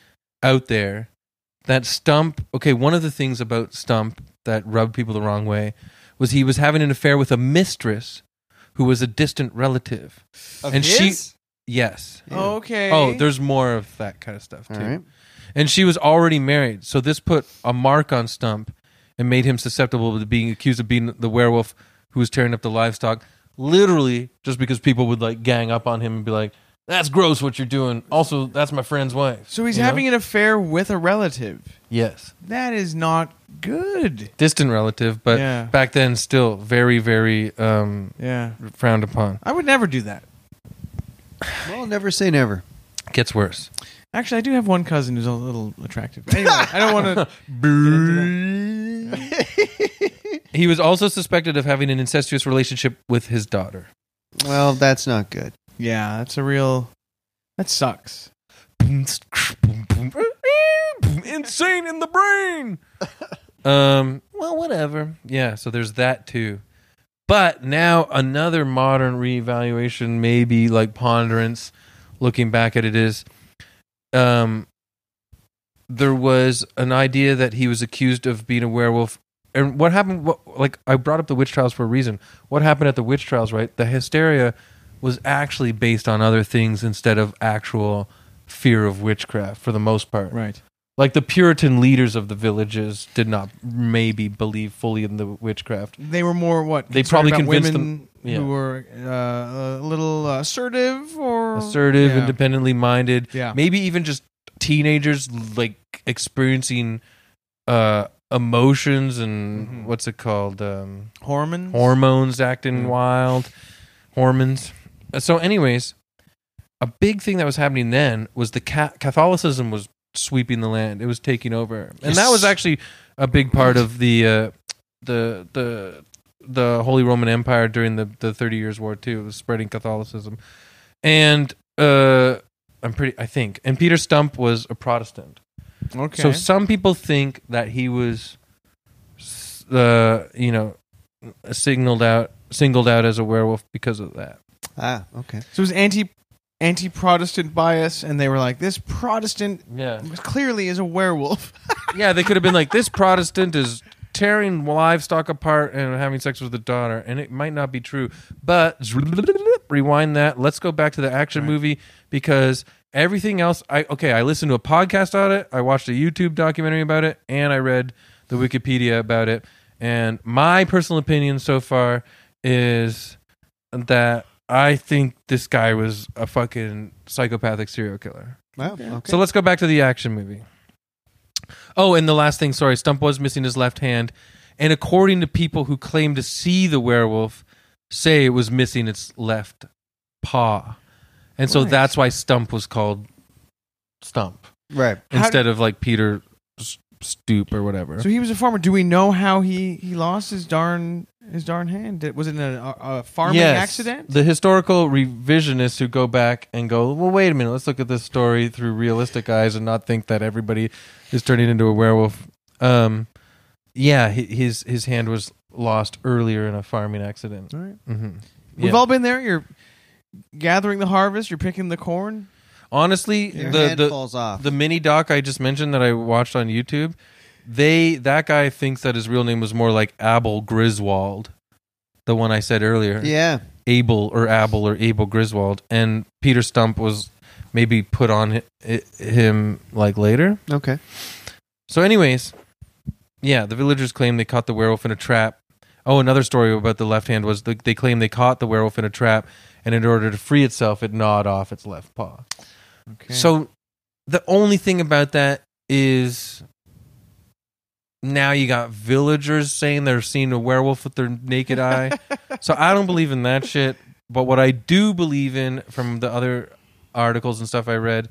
out there that Stumpp. Okay, one of the things about Stumpp that rubbed people the wrong way was he was having an affair with a mistress who was a distant relative. Of And she- his? Yes. Okay. Oh, there's more of that kind of stuff too. All right. And she was already married, so this put a mark on Stumpp and made him susceptible to being accused of being the werewolf who was tearing up the livestock. Literally, just because people would like gang up on him and be like, "That's gross what you're doing." Also, that's my friend's wife. So he's You know? having an affair with a relative. yes, That is not good. distant relative, but Yeah. back then still very, very um, Yeah. frowned upon. I would never do that. Well, never say never. Gets worse. Actually, I do have one cousin who's a little attractive. Anyway, I don't want to. He was also suspected of having an incestuous relationship with his daughter. Well, that's not good. Yeah, that's a real. That sucks. Insane in the brain. um. Well, whatever. Yeah. So there's that too. But now another modern reevaluation, maybe like ponderance, looking back at it is, um, there was an idea that he was accused of being a werewolf. And what happened? What, like I brought up the witch trials for a reason. What happened at the witch trials? Right, the hysteria was actually based on other things instead of actual fear of witchcraft for the most part. Right. Like the Puritan leaders of the villages did not maybe believe fully in the witchcraft. They were more what? They probably convinced women them- yeah. who were uh, a little assertive or Assertive, Yeah. independently minded, Yeah. maybe even just teenagers like experiencing uh emotions and Mhm. what's it called? Um hormones. hormones acting Yeah. wild, hormones. Uh, So, anyways, a big thing that was happening then was the ca- Catholicism was sweeping the land. It was taking over, and that was actually a big part of the uh, the the the Holy Roman Empire during the the Thirty Years' War too. It was spreading Catholicism, and uh, I'm pretty. I think, and Peter Stumpp was a Protestant. Okay. So some people think that he was, s- uh, you know, signaled out, singled out as a werewolf because of that. Ah, okay. So it was anti anti Protestant bias, and they were like, "This Protestant Yeah, clearly is a werewolf." yeah. They could have been like, this Protestant is tearing livestock apart and having sex with the daughter, and it might not be true. But rewind that. Let's go back to the action Right. movie because everything else. I okay. I listened to a podcast on it. I watched a YouTube documentary about it, and I read the Wikipedia about it. And my personal opinion so far is that I think this guy was a fucking psychopathic serial killer. Wow. Okay. So let's go back to the action movie. Oh, and the last thing, sorry, Stumpp was missing his left hand, and according to people who claim to see the werewolf, say it was missing its left paw, and so Right. that's why Stumpp was called Stumpp right. How instead of like Peter S- Stoop or whatever. So he was a farmer. Do we know how he he lost his darn his darn hand? Did- Was it a, a, a farming Yes. accident? The historical revisionists who go back and go, well, wait a minute, let's look at this story through realistic eyes and not think that everybody is turning into a werewolf. Um, yeah, hi- his his hand was lost earlier in a farming accident. All right. hmm We've all been there. You're gathering the harvest. You're picking the corn. honestly Your the hand the, falls off. the mini doc I just mentioned that I watched on YouTube. They that guy thinks that his real name was more like Abel Griswold, the one I said earlier. yeah. Abel or Abel or Abel Griswold, and Peter Stumpp was maybe put on hi- hi- him like later. Okay. So, anyways, yeah, the villagers claim they caught the werewolf in a trap. Oh, another story about the left hand was the, they claim they caught the werewolf in a trap, and in order to free itself, it gnawed off its left paw. Okay. So, the only thing about that is now you got villagers saying they're seeing a werewolf with their naked eye. so I don't believe in that shit. But what I do believe in from the other articles and stuff I read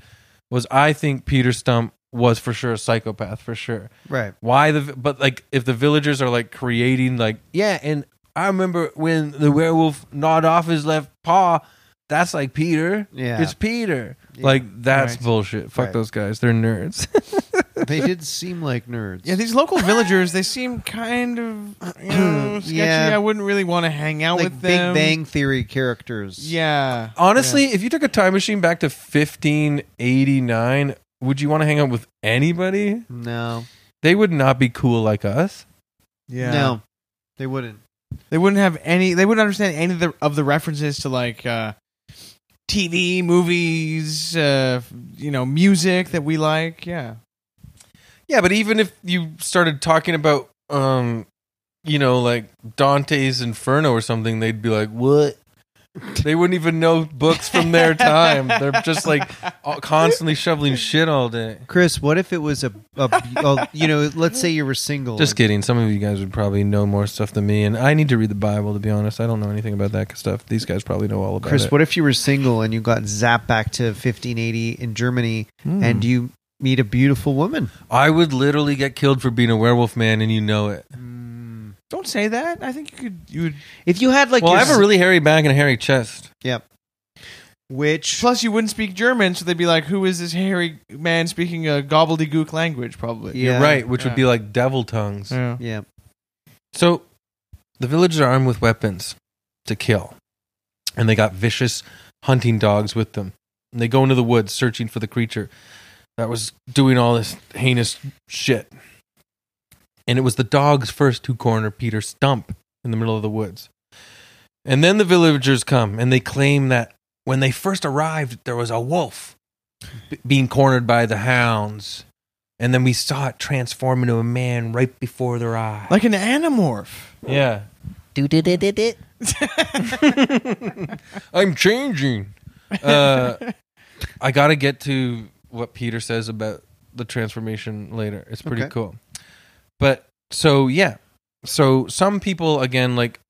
was I think Peter Stumpp was for sure a psychopath for sure. Right. Why the but like if the villagers are like creating like yeah and I remember when the werewolf gnawed off his left paw that's like Peter. Yeah. It's Peter. Yeah. Like that's Right. bullshit. Fuck Right. those guys. They're nerds. they did seem like nerds. yeah, these local villagers they seem kind of you know, sketchy. Yeah. I wouldn't really want to hang out like with Big them. Bang Theory characters. Yeah. Honestly, if you took a time machine back to 1589, would you want to hang out with anybody? No, They would not be cool like us. Yeah. no, they wouldn't. They wouldn't have any. They wouldn't understand any of the of the references to like uh, TV, movies, uh, you know, music that we like. Yeah. Yeah, but even if you started talking about, um, you know, like Dante's Inferno or something, they'd be like, "What?" They wouldn't even know books from their time. They're just like all- constantly shoveling shit all day. Chris, what if it was a, a, a you know, let's say you were single. Just kidding. Some of you guys would probably know more stuff than me, and I need to read the Bible to be honest. I don't know anything about that stuff. These guys probably know all about Chris, it. Chris, what if you were single and you got zapped back to 1580 in Germany Hmm. and you meet a beautiful woman? I would literally get killed for being a werewolf man, and you know it. Don't say that. I think you could. You would. If you had like, well, I have a really hairy back and a hairy chest. yep, which Plus, you wouldn't speak German, so they'd be like, "Who is this hairy man speaking a gobbledygook language?" Probably. Yeah. You're right, which Yeah. would be like devil tongues. Yeah. yeah, So the villagers are armed with weapons to kill. And they got vicious hunting dogs with them. And they go into the woods searching for the creature that was doing all this heinous shit. And it was the dogs first who corner Peter Stumpp in the middle of the woods. And then the villagers come and they claim that when they first arrived, there was a wolf b- being cornered by the hounds. And then we saw it transform into a man right before their eyes. Like an Animorph. Yeah. Do do do do do. I'm changing. Uh, I got to get to what Peter says about the transformation later. It's pretty Okay. cool. But so, yeah. So some people, again, like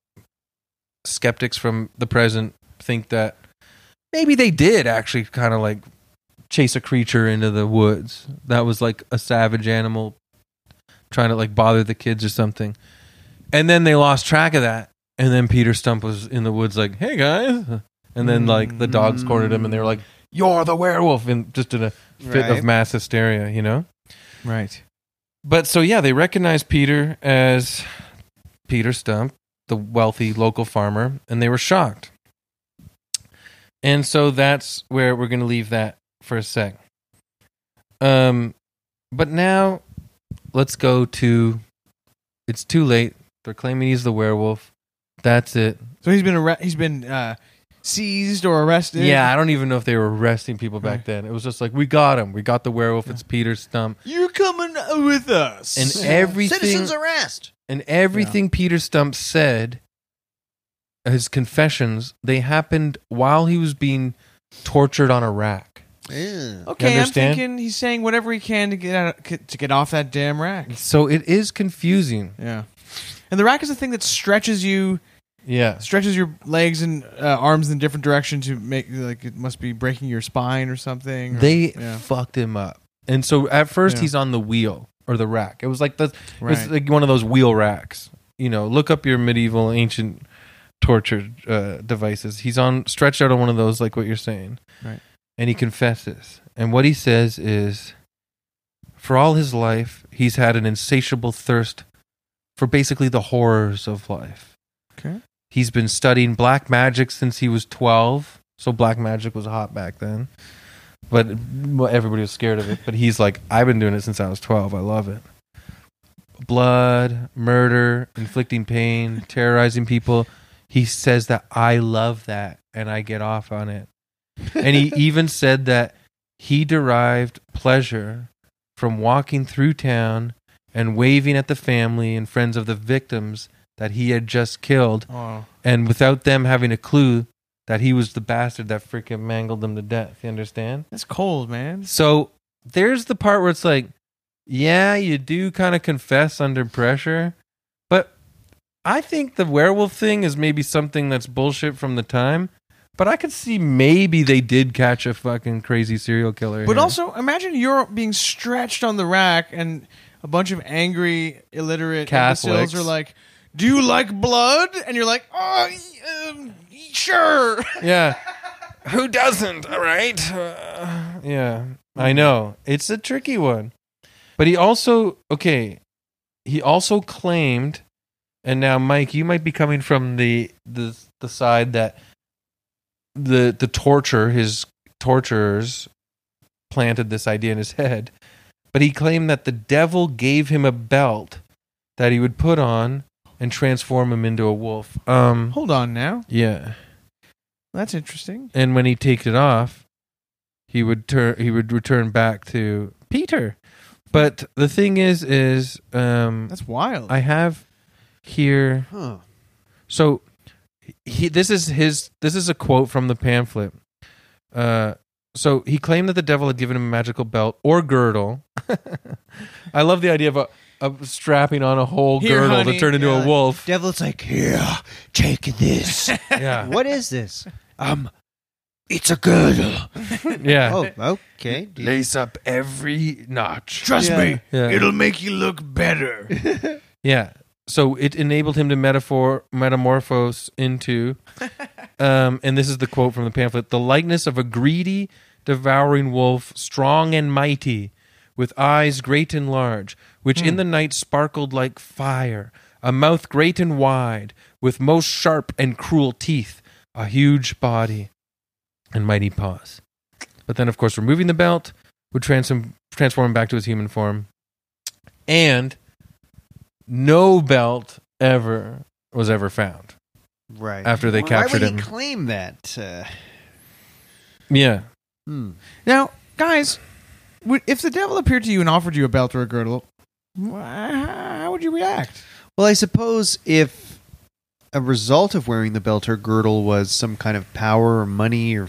skeptics from the present, think that maybe they did actually kind of like chase a creature into the woods that was like a savage animal trying to like bother the kids or something. And then they lost track of that. And then Peter Stumpp was in the woods like, hey guys. And then like the dogs cornered him and they were like, you're the werewolf. And just in a fit Right. of mass hysteria, you know? Right. But so yeah, they recognized Peter as Peter Stumpp, the wealthy local farmer, and they were shocked. And so that's where we're going to leave that for a sec. Um, but now let's go to. It's too late. They're claiming he's the werewolf. That's it. So he's been arre- he's been uh, seized or arrested. Yeah, I don't even know if they were arresting people back then. It was just like we got him. We got the werewolf. It's Peter Stumpp. You're coming with us. And everything citizens arrest. And everything Peter Stumpp said, his confessions, they happened while he was being tortured on a rack. Ew. okay, I'm understand? thinking he's saying whatever he can to get out to get off that damn rack. So it is confusing. Yeah. And the rack is the thing that stretches you, Yeah. stretches your legs and uh, arms in different directions to make like it must be breaking your spine or something. or- They yeah. fucked him up. And so at first Yeah. he's on the wheel or the rack. It was like the it was like one of those wheel racks. You know, look up your medieval ancient torture uh, devices. He's on stretched out on one of those like what you're saying. Right. And he confesses. And what he says is for all his life, he's had an insatiable thirst for basically the horrors of life. Okay. He's been studying black magic since he was 12. So black magic was hot back then. But well, everybody was scared of it. But he's like, I've been doing it since I was 12. I love it. Blood, murder, inflicting pain, terrorizing people. He says that I love that and I get off on it. And he even said that he derived pleasure from walking through town and waving at the family and friends of the victims that he had just killed, Oh. and without them having a clue that he was the bastard that freaking mangled them to death. You understand? That's cold, man. So there's the part where it's like, yeah, you do kind of confess under pressure, but I think the werewolf thing is maybe something that's bullshit from the time. But I could see maybe they did catch a fucking crazy serial killer. But here. also, imagine you're being stretched on the rack, and a bunch of angry, illiterate Catholics. are like, "Do you like blood?" And you're like, "Oh, y- um, sure." yeah. Who doesn't? All right. Uh, yeah, I know. It's a tricky one. But he also, okay, he also claimed, and now, Mike, you might be coming from the the the side that the the torture his torturers planted this idea in his head. But he claimed that the devil gave him a belt that he would put on and transform him into a wolf. Um, Hold on now. yeah. That's interesting. And when he takes it off, he would turn. He would return back to Peter. But the thing is, is um, That's wild. I have here. Huh. So he this is his this is a quote from the pamphlet. Uh so he claimed that the devil had given him a magical belt or girdle. I love the idea of a of strapping on a whole Here, girdle honey. to turn into Yeah. a wolf. Devil's like, here, take this. Yeah. what is this? Um, it's a girdle. Yeah. Oh, okay. Do you- Lace up every notch. Trust Yeah. me, Yeah. it'll make you look better. Yeah. So it enabled him to metaphor metamorphose into um and this is the quote from the pamphlet, the likeness of a greedy, devouring wolf, strong and mighty, with eyes great and large, which in the night sparkled like fire, a mouth great and wide, with most sharp and cruel teeth, a huge body, and mighty paws. But then of course removing the belt would transform transform him back to his human form. And no belt ever was ever found right. after they Why captured would him. he claim that? Uh, yeah. hmm. now, guys, would- if the devil appeared to you and offered you a belt or a girdle, wh- how would you react? Well, I suppose if a result of wearing the belt or girdle was some kind of power or money or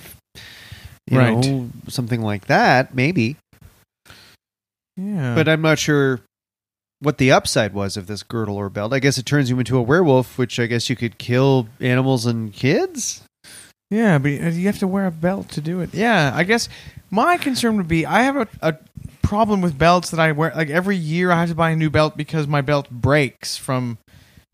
you Right. know something like that, maybe. Yeah. But I'm not sure what the upside was of this girdle or belt. I guess it turns you into a werewolf, which I guess you could kill animals and kids. Yeah, but you have to wear a belt to do it. Yeah, I guess my concern would be I have a, a problem with belts that I wear. Like every year, I have to buy a new belt because my belt breaks from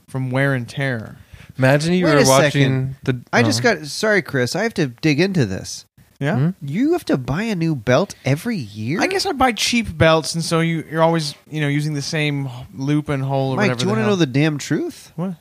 from wear and tear. Imagine you Wait were a watching second. the. I just oh. got sorry, Chris. I have to dig into this. Yeah, Hmm? You have to buy a new belt every year. I guess I buy cheap belts, and so you you're always you know using the same loop and hole. Or Mike, whatever do you want to know the damn truth? What?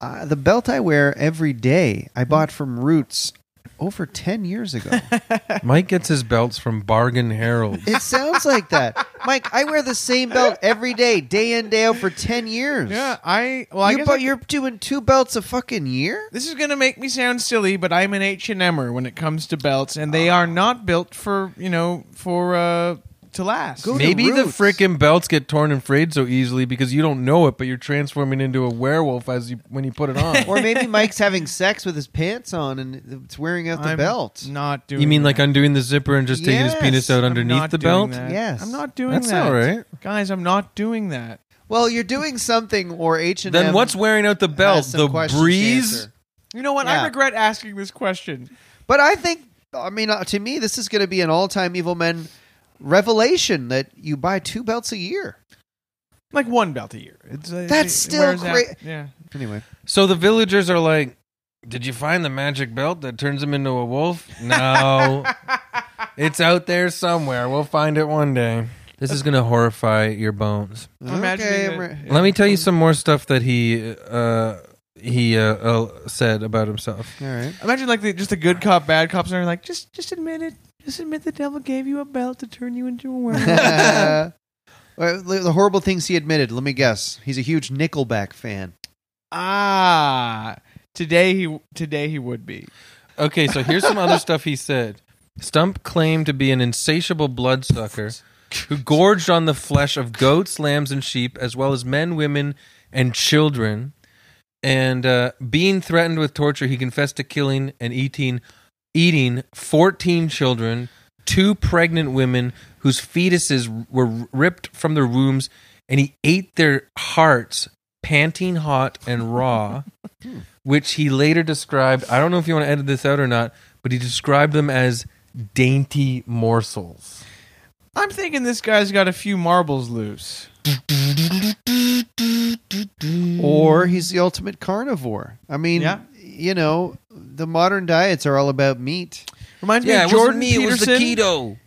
Uh, the belt I wear every day, I bought from Roots over ten years ago. Mike gets his belts from Bargain Herald. it sounds like that, Mike. I wear the same belt every day, day in day out for ten years. Yeah, I well, I you guess but I- you're doing two belts a fucking year. This is gonna make me sound silly, but I'm an H and M'er when it comes to belts, and they are not built for you know for uh to last. Go to Maybe the Roots. frickin' belts get torn and frayed so easily because you don't know it, but you're transforming into a werewolf as you when you put it on. Or maybe Mike's having sex with his pants on and it's wearing out the I'm belt. Not doing. you mean like that. undoing the zipper and just taking his Yes. penis out I'm underneath not the doing belt? that. Yes. I'm not doing That's that. all right. guys. I'm not doing that. Well, you're doing something, or H and M. Then what's wearing out the belt? The breeze? You know what? Yeah. I regret asking this question. But I think, I mean, uh, to me, this is going to be an all-time Evil Men revelation that you buy two belts a year. Like one belt a year. It's, uh, That's it still wears out. cra- Yeah. Anyway, So the villagers are like, "Did you find the magic belt that turns him into a wolf?" No, it's out there somewhere. We'll find it one day. This is gonna horrify your bones. I'm okay. I'm re- Let me tell you some more stuff that he uh, he uh, uh, said about himself. all right. Imagine like the, just the good cop, bad cops are like, just just admit it. Just admit the devil gave you a belt to turn you into a werewolf. Well, the the horrible things he admitted. Let me guess. He's a huge Nickelback fan. ah, today he today he would be. Okay, so here's some other stuff he said. Stump claimed to be an insatiable bloodsucker who gorged on the flesh of goats, lambs, and sheep, as well as men, women, and children. And uh, being threatened with torture, he confessed to killing and eating eating 14 children, two pregnant women whose fetuses were ripped from their wombs, and he ate their hearts, panting hot and raw, which he later described. I don't know if you want to edit this out or not, but he described them as dainty morsels. I'm thinking this guy's got a few marbles loose. Or he's the ultimate carnivore. I mean, Yeah. you know, the modern diets are all about meat. Reminds Yeah, me it of wasn't Jordan me, it was Peterson. the keto.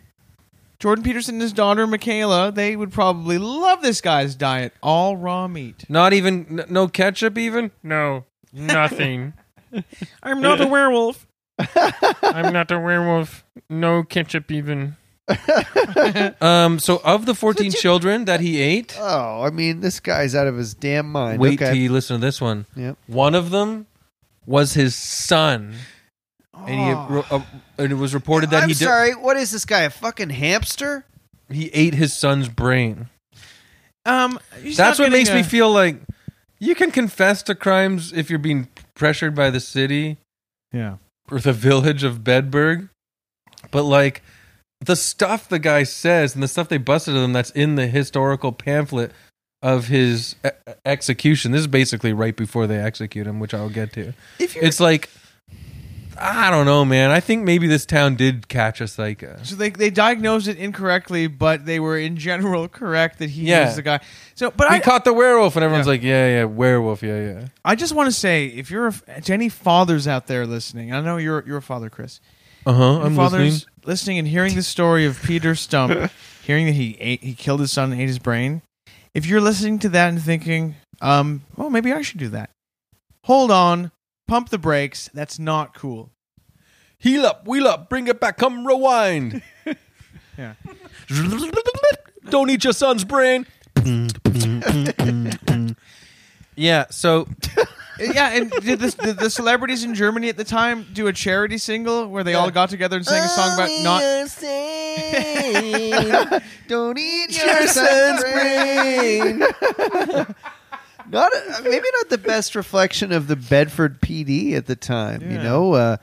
Jordan Peterson and his daughter Mikhaila, they would probably love this guy's diet. All raw meat. Not even n- no ketchup even. No, nothing. I'm not a werewolf. I'm not a werewolf. No ketchup even. um, so of the 14 children that he ate, Oh, I mean, this guy's out of his damn mind. wait okay. till you listen to this one. Yep. One of them was his son, and he uh, and it was reported that I'm he did- sorry. What is this guy? A fucking hamster? he ate his son's brain. Um, That's what makes getting me feel like you can confess to crimes if you're being pressured by the city Yeah. or the village of Bedburg, but like the stuff the guy says and the stuff they busted him that's in the historical pamphlet of his e- execution. This is basically right before they execute him, which I'll get to. If you're It's like I don't know, man. I think maybe this town did catch a psycho. So they they diagnosed it incorrectly, but they were in general correct that he Yeah. was the guy. So, but We I caught the werewolf, and everyone's Yeah. like, "Yeah, yeah, werewolf, yeah, yeah." I just want to say, if you're a, to any fathers out there listening, I know you're you're a father, Chris. Uh huh. I'm fathers listening. listening and hearing the story of Peter Stumpp, hearing that he ate, he killed his son and ate his brain. If you're listening to that and thinking, um, well, maybe I should do that. Hold on, pump the brakes. That's not cool. Heal up, wheel up, bring it back, come rewind. Yeah. Don't eat your son's brain. yeah, so yeah, and did, this, did the celebrities in Germany at the time do a charity single where they all got together and sang a song about not? Don't eat your son's brain. not a, maybe not the best reflection of the Bedburg PD at the time. You know, uh,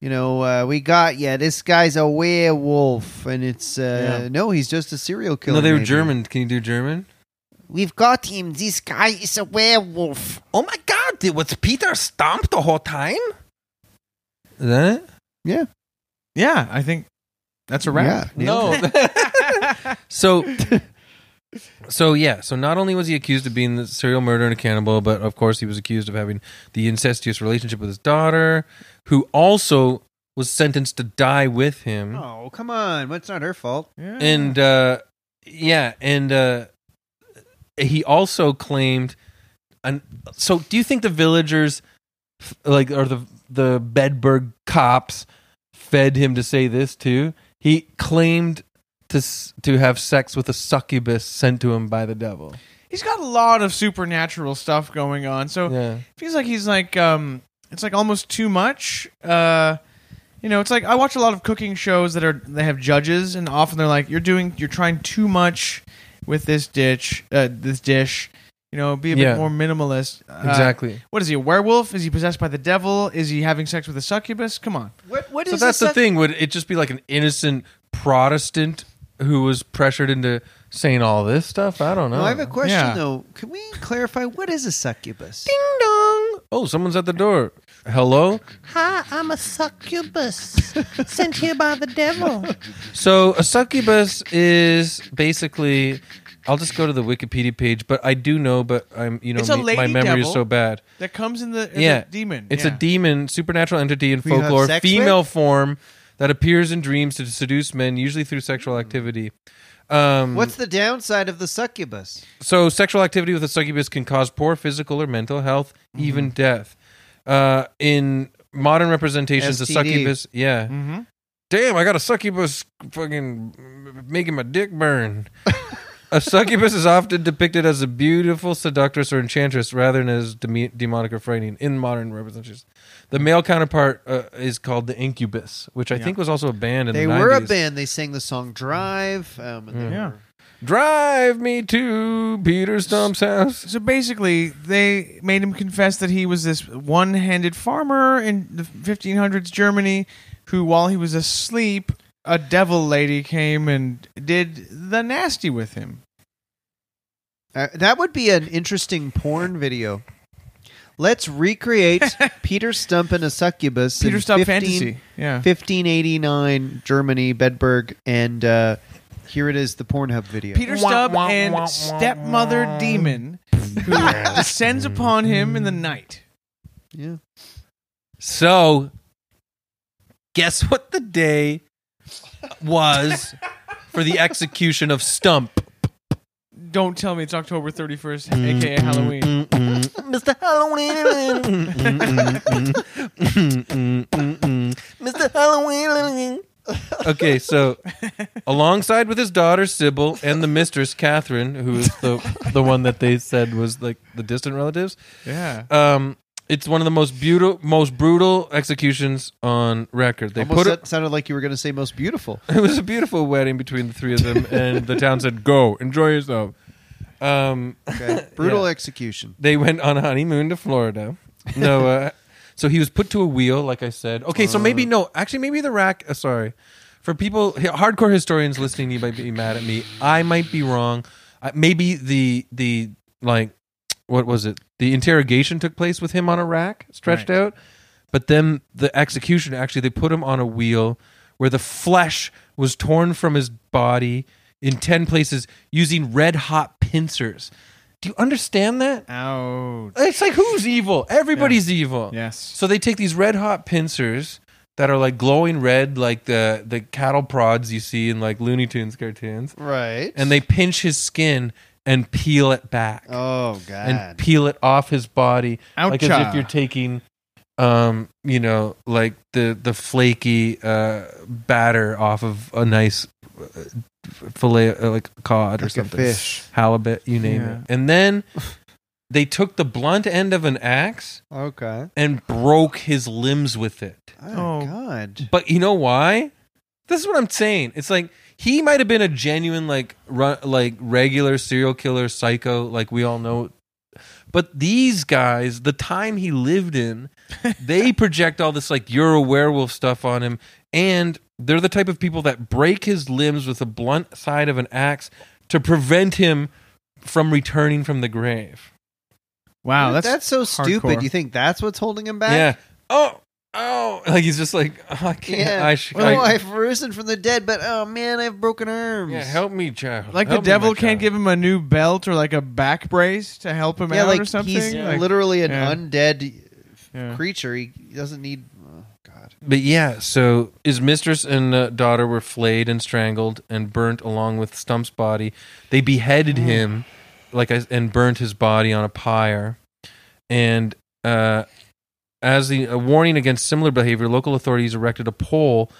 you know, uh, we got yeah. This guy's a werewolf, and it's uh, Yeah. no, he's just a serial killer. no, they were maybe. German. Can you do German? We've got him. This guy is a werewolf. Oh my god, it was Peter Stumpp the whole time? Is that it? Yeah, Yeah, I think that's a wrap. Yeah, No. so, so yeah. So not only was he accused of being the serial murderer and a cannibal, but of course he was accused of having the incestuous relationship with his daughter, who also was sentenced to die with him. Oh come on, well, it's not her fault. Yeah. and uh yeah and uh he also claimed and so do you think the villagers like or the the bedburg cops fed him to say this too? He claimed to to have sex with a succubus sent to him by the devil. He's got a lot of supernatural stuff going on. So yeah. feels like he's like um it's like almost too much. Uh you know it's like i watch a lot of cooking shows that are they have judges and often they're like you're doing you're trying too much with this dish uh this dish you know be a Yeah. bit more minimalist Uh, exactly what is he a werewolf is he possessed by the devil is he having sex with a succubus come on What what so is that's this the thing would it just be like an innocent protestant who was pressured into saying all this stuff i don't know No, I have a question Yeah. though. Can we clarify what is a succubus? Ding dong. Oh, someone's at the door. Hello? Hi, I'm a succubus sent here by the devil. So, a succubus is basically. I'll just go to the Wikipedia page, but I do know, but I'm, you know, It's a me- lady my memory devil. is so bad. that comes in the as Yeah. a demon It's Yeah. a demon, supernatural entity in you have folklore, sex female with? form that appears in dreams to seduce men, usually through sexual activity. Um, What's the downside of the succubus? so sexual activity with a succubus can cause poor physical or mental health, even Mm-hmm. death. Uh, in modern representations, a STD. succubus, yeah, mm-hmm. damn, I got a succubus fucking making my dick burn. a succubus is often depicted as a beautiful seductress or enchantress rather than as deme- demonic or frightening in modern representations. The male counterpart uh, is called the incubus, which I Yeah. think was also a band in the world. They the were a band. They sang the song "Drive." Um, and they Yeah. Were- Drive me to Peter Stumpp's house. So basically, they made him confess that he was this one-handed farmer in the 1500s Germany, who, while he was asleep, a devil lady came and did the nasty with him. Uh, that would be an interesting porn video. Let's recreate Peter Stumpp and a succubus. Peter in Stumpp 15 fantasy. Yeah. 1589 Germany, Bedburg, and uh, here it is, the Pornhub video. Peter Stubb and stepmother demon who descends upon him in the night. yeah. So, guess what the day was for the execution of Stumpp? Don't tell me it's October 31st, aka mm-hmm. Halloween. Mm-hmm. Mr. Halloween. Mm-hmm. Mr. Halloween. Okay, so alongside with his daughter Sybil and the mistress Catherine, who is the the one that they said was like the distant relatives. Yeah. Um, it's one of the most beautiful, most brutal executions on record. They Almost put sa- it. sounded like you were going to say most beautiful. It was a beautiful wedding between the three of them, and the town said, "Go, enjoy yourself." Um, Okay, brutal Yeah. execution. they went on a honeymoon to Florida. No, uh, so he was put to a wheel, like I said. Okay, so maybe no, actually, maybe the rack. Uh, sorry, for people hardcore historians listening, you might be mad at me. I might be wrong. Uh, maybe the the like what was it? The interrogation took place with him on a rack, stretched Right. out. But then the execution actually they put him on a wheel where the flesh was torn from his body in 10 places using red hot pincers. Do you understand that? Ouch. It's like who's evil? Everybody's evil. Yes. So they take these red hot pincers that are like glowing red like the the cattle prods you see in like Looney Tunes cartoons Right. and they pinch his skin and peel it back Oh God. and peel it off his body like as Oucha. if you're taking um you know like the the flaky uh batter off of a nice uh, fillet uh, like cod or like a something fish. halibut you name Yeah. it and then they took the blunt end of an axe Okay. and broke his limbs with it Oh, Oh. God. but you know why this is what i'm saying it's like he might have been a genuine like run, like regular serial killer psycho like we all know but these guys the time he lived in they project all this like you're a werewolf stuff on him and they're the type of people that break his limbs with the blunt side of an axe to prevent him from returning from the grave Wow, that's, that's so stupid. You think that's what's holding him back? yeah oh oh like he's just like oh, i can't Yeah. i, sh- Oh, I- I've risen from the dead, but oh man, I have broken arms. yeah help me child like the Help me, devil my can't child. give him a new belt or like a back brace to help him Yeah, out like or something. he's Like- literally an yeah. undead Yeah. creature. He doesn't need. But yeah, so his mistress and uh, daughter were flayed and strangled and burnt along with Stumpp's body. They beheaded him, like I, and burnt his body on a pyre. And uh, as the a warning against similar behavior, local authorities erected a pole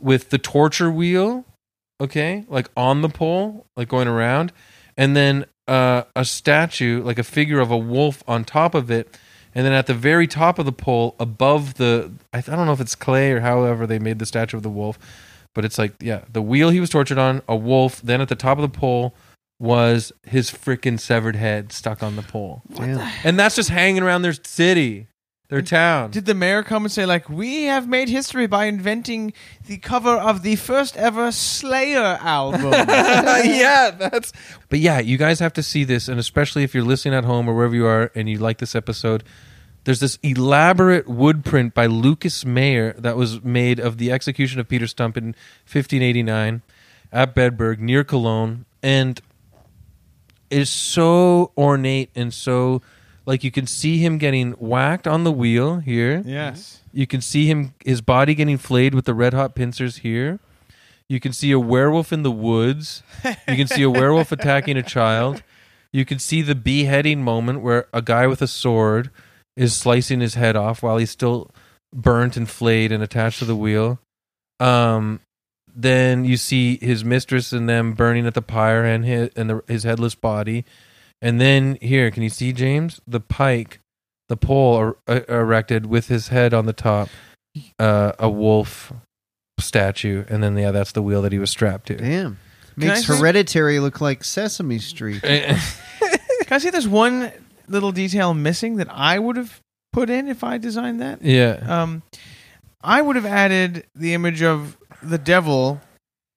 with the torture wheel, okay, like on the pole, like going around, and then uh, a statue, like a figure of a wolf on top of it. And then at the very top of the pole, above the, I, I don't know if it's clay or however they made the statue of the wolf, but it's like, yeah, the wheel he was tortured on, a wolf. Then at the top of the pole was his freaking severed head stuck on the pole. Damn. And that's just hanging around their city, their town. Did the mayor come and say like we have made history by inventing the cover of the first ever Slayer album? yeah, that's. But yeah, you guys have to see this, and especially if you're listening at home or wherever you are, and you like this episode. There's this elaborate wood print by Lucas Mayer that was made of the execution of Peter Stumpp in 1589 at Bedburg near Cologne, and it is so ornate and so like you can see him getting whacked on the wheel here. yes. You can see him his body getting flayed with the red hot pincers here. You can see a werewolf in the woods. You can see a werewolf attacking a child. You can see the beheading moment where a guy with a sword is slicing his head off while he's still burnt and flayed and attached to the wheel. Um, then you see his mistress and them burning at the pyre and his and the, his headless body. And then here, can you see James the pike, the pole er, er- erected with his head on the top, uh, a wolf statue, and then yeah, that's the wheel that he was strapped to. Damn. Can I Makes say- Hereditary look like Sesame Street. Can I say there's one little detail missing that I would have put in if I designed that? yeah, Um, I would have added the image of the devil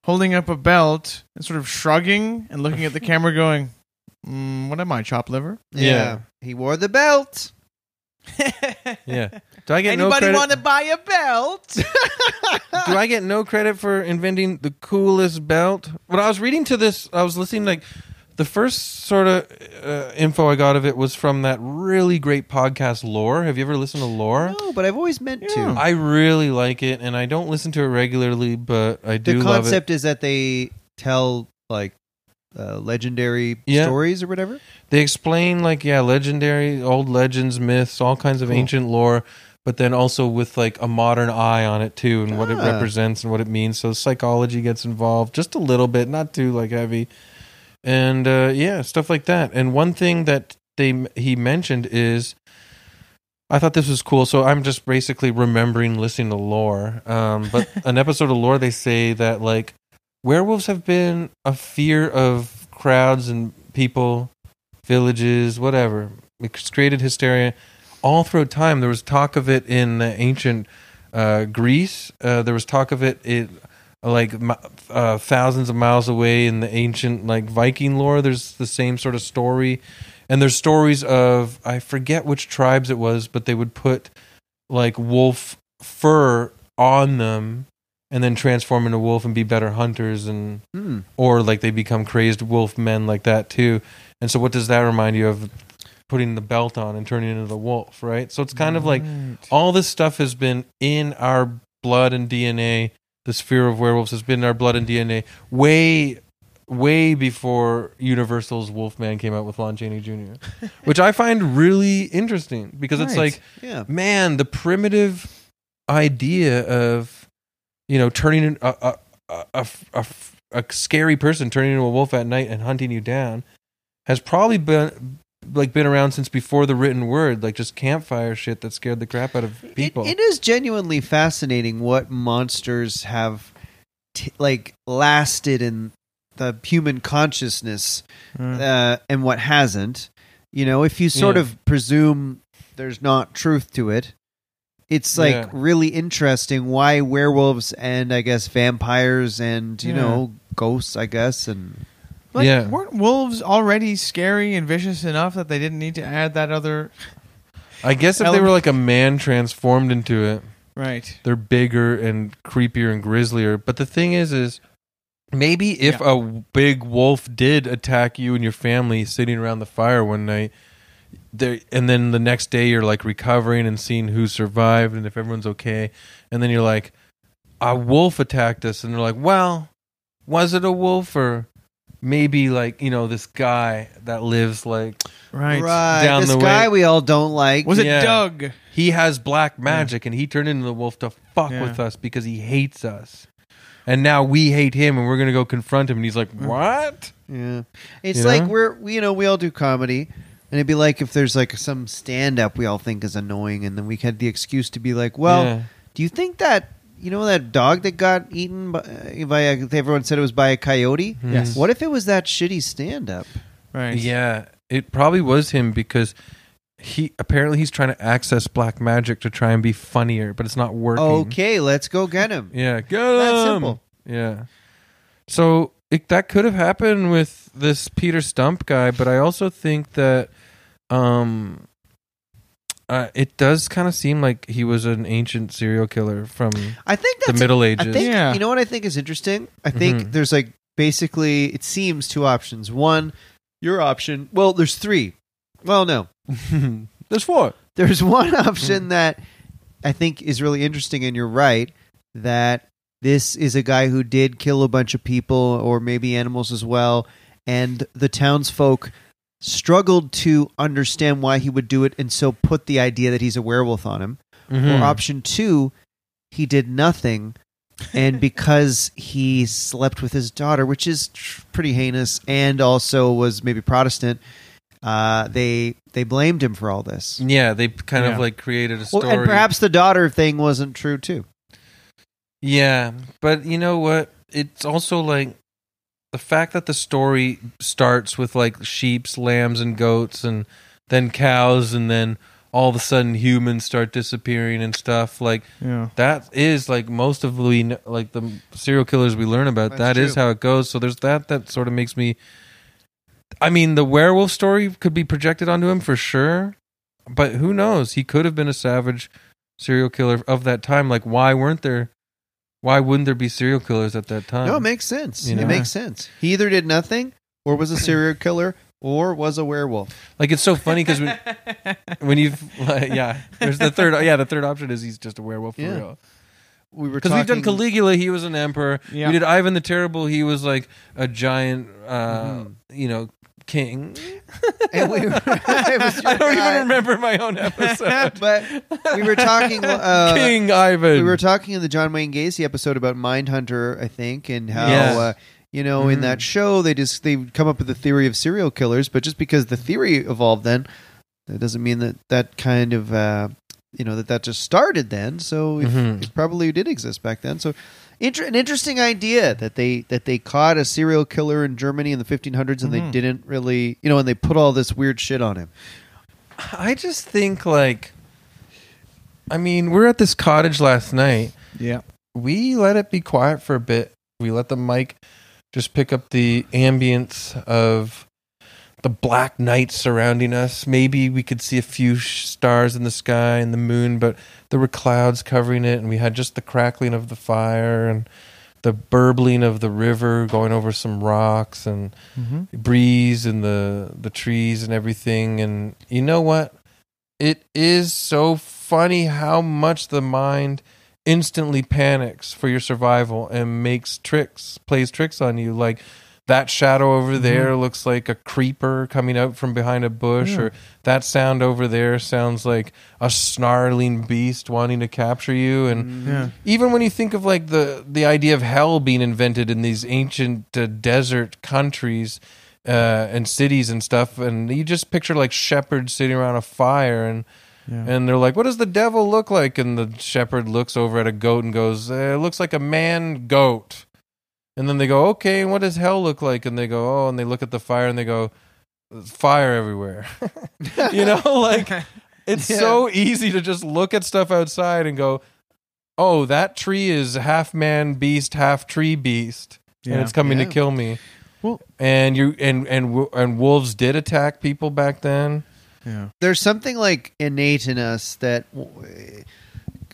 holding up a belt and sort of shrugging and looking at the camera, going, mm, "What am I, chop liver?" Yeah. He wore the belt. yeah. Do I get no Anybody credit? want to buy a belt? do I get no credit for inventing the coolest belt? When I was reading to this, I was listening like the first sort of uh, info I got of it was from that really great podcast Lore. Have you ever listened to Lore? No, but I've always meant Yeah. to. I really like it, and I don't listen to it regularly, but I do the love it. concept is that they tell like uh, legendary Yeah. stories or whatever. They explain like yeah, legendary old legends, myths, all kinds of Cool. ancient lore, but then also with like a modern eye on it too, and what it Ah. represents and what it means. So psychology gets involved just a little bit, not too like heavy, and uh, yeah, stuff like that. And one thing that they he mentioned is. I thought this was cool, so I'm just basically remembering listening to lore. Um, but an episode of lore, they say that like werewolves have been a fear of crowds and people, villages, whatever. It's created hysteria all through time. There was talk of it in uh, ancient uh, Greece. Uh, there was talk of it like uh, thousands of miles away in the ancient like Viking lore. There's the same sort of story, and there's stories of I forget which tribes it was, but they would put like wolf fur on them and then transform into wolf and be better hunters and Hmm. or like they become crazed wolf men like that too. And so, what does that remind you of? Putting the belt on and turning into the wolf, right? So it's kind of like all this stuff has been in our blood and DNA. This fear of werewolves has been in our blood and DNA way, way before Universal's Wolfman came out with Lon Chaney Jr., which I find really interesting because it's like Yeah. man, the primitive idea of you know turning a a, a, a, a, a scary person turning into a wolf at night and hunting you down has probably been like been around since before the written word, like just campfire shit that scared the crap out of people. It, it is genuinely fascinating what monsters have t- like lasted in the human consciousness Mm. uh, and what hasn't. You know, if you sort Yeah. of presume there's not truth to it, it's like Yeah. really interesting why werewolves and I guess vampires and you Yeah. know ghosts, I guess, and Like, Yeah. weren't wolves already scary and vicious enough that they didn't need to add that other? I guess if they were like a man transformed into it, Right. they're bigger and creepier and grislier. But the thing is, is maybe if a big wolf did attack you and your family sitting around the fire one night, there, and then the next day you're like recovering and seeing who survived and if everyone's okay, and then you're like, a wolf attacked us, and they're like, well, was it a wolf or? Maybe like you know this guy that lives like Right. Down this the guy way- we all don't like. Was it Yeah. Doug? he has black magic and he turned into the wolf to fuck Yeah. with us because he hates us. And now we hate him and we're going to go confront him and he's like, mm. "What?" Yeah, it's You like know? we're you know we all do comedy, and it'd be like if there's like some stand up we all think is annoying, and then we had the excuse to be like, well, Yeah. do you think that you know that dog that got eaten by, by a, everyone said it was by a coyote? Hmm. Yes. What if it was that shitty stand up? Right. Yeah, it probably was him because he apparently he's trying to access black magic to try and be funnier, but it's not working. Okay, let's go get him. Yeah, get That's him. simple. Yeah. So it, that could have happened with this Peter Stumpp guy, but I also think that um uh, it does kind of seem like he was an ancient serial killer from I think the that's Middle I Ages. think Yeah. you know what I think is interesting. I think Mhm. there's like basically it seems two options. One, your option. Well, there's three. Well, no, There's four. there's one option that I think is really interesting, and you're right that this is a guy who did kill a bunch of people or maybe animals as well, and the townsfolk struggled to understand why he would do it, and so put the idea that he's a werewolf on him. Mhm. Or option two, he did nothing. and because he slept with his daughter, which is pretty heinous, and also was maybe Protestant, uh, they they blamed him for all this. Yeah, they kind Yeah. of like created a Well, story. and perhaps the daughter thing wasn't true too. Yeah, but you know what? It's also like the fact that the story starts with like sheep's, lambs, and goats, and then cows, and then all of a sudden humans start disappearing and stuff. Like Yeah. that is like most of we like the serial killers we learn about. That's That is true. how it goes. So there's that that sort of makes me. I mean, the werewolf story could be projected onto him for sure, but who knows? He could have been a savage serial killer of that time. Like, why weren't there? Why wouldn't there be serial killers at that time? no, it makes sense. you know? It makes sense. He either did nothing, or was a serial killer, or was a werewolf. like it's so funny because when, when you've like, yeah, there's the third yeah the third option is he's just a werewolf for Yeah. real. We were Because we've done Caligula, he was an emperor. Yeah. We did Ivan the Terrible, he was like a giant, uh, Mhm. you know, king. and we were, it I don't guy. even remember my own episode. But we were talking. Uh, king Ivan. we were talking in the John Wayne Gacy episode about Mindhunter, I think, and how Yeah. uh, you know in that show they just they come up with the theory of serial killers, but just because the theory evolved then, that doesn't mean that that kind of uh, you know that that just started then. So it, Mhm. it probably did exist back then. So. Inter- an interesting idea that they that they caught a serial killer in Germany in the 1500s and they Mhm. didn't really you know and they put all this weird shit on him. I just think like, I mean, we're at this cottage last night. Yeah. We let it be quiet for a bit. We let the mic just pick up the ambience of the black night surrounding us. Maybe we could see a few sh- stars in the sky and the moon, but there were clouds covering it, and we had just the crackling of the fire and the burbling of the river going over some rocks and Mm-hmm. breeze and the the trees and everything and you know what it is so funny how much the mind instantly panics for your survival and makes tricks plays tricks on you like that shadow over there looks like a creeper coming out from behind a bush Yeah. or that sound over there sounds like a snarling beast wanting to capture you and Yeah. even when you think of like the the idea of hell being invented in these ancient uh, desert countries uh, and cities and stuff, and you just picture like shepherds sitting around a fire, and Yeah. and they're like, "What does the devil look like?" And the shepherd looks over at a goat and goes, "It looks like a man goat." And then they go, "Okay, and what does hell look like?" And they go, "Oh," and they look at the fire and they go, "Fire everywhere." you know, like it's Yeah. so easy to just look at stuff outside and go, "Oh, that tree is half man beast, half tree beast, and it's coming Yeah. to kill me." Well- and you and and and wolves did attack people back then. Yeah. there's something like innate in us that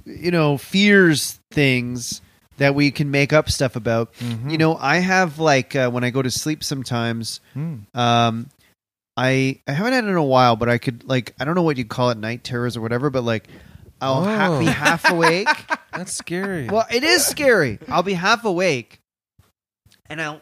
you know fears things that we can make up stuff about Mm-hmm. you know i have like uh, when i go to sleep sometimes Mm. um i i haven't had it in a while but i could like i don't know what you'd call it night terrors or whatever but like i'll ha- Oh. be half awake That's scary. well it is scary i'll be half awake and i'll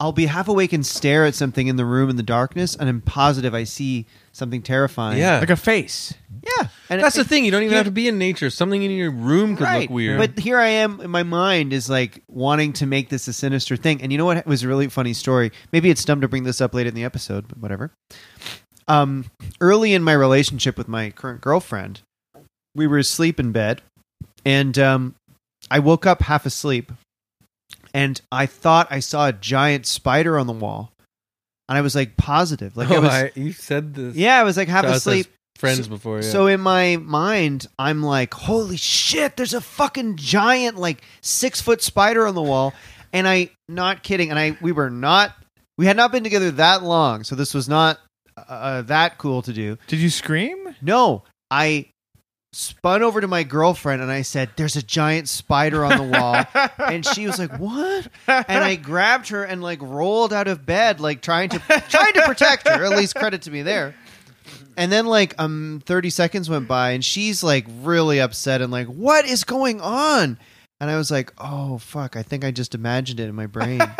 i'll be half awake and stare at something in the room in the darkness and i'm positive i see something terrifying yeah, Like a face. yeah and that's it- the thing. You don't even you- have to be in nature. Something in your room could look weird. But here I am, in my mind is like wanting to make this a sinister thing. And you know what it was a really funny story? Maybe it's dumb to bring this up late in the episode, but whatever. Um, early in my relationship with my current girlfriend, we were asleep in bed, and um, I woke up half asleep, and I thought I saw a giant spider on the wall, and I was like positive, like I oh, was, I, you said this. yeah, I was like half to us as asleep. friends before. Yeah. So in my mind, I'm like, holy shit, there's a fucking giant, like six foot spider on the wall. And I, not kidding, and I, we were not, we had not been together that long, so this was not uh, that cool to do. Did you scream? No, I spun over to my girlfriend and I said, "There's a giant spider on the wall," and she was like, "What?" And I grabbed her and like rolled out of bed, like trying to trying to protect her. At least credit to me there. And then like um 30 seconds went by and she's like really upset and like, "What is going on?" And I was like, "Oh fuck, I think I just imagined it in my brain."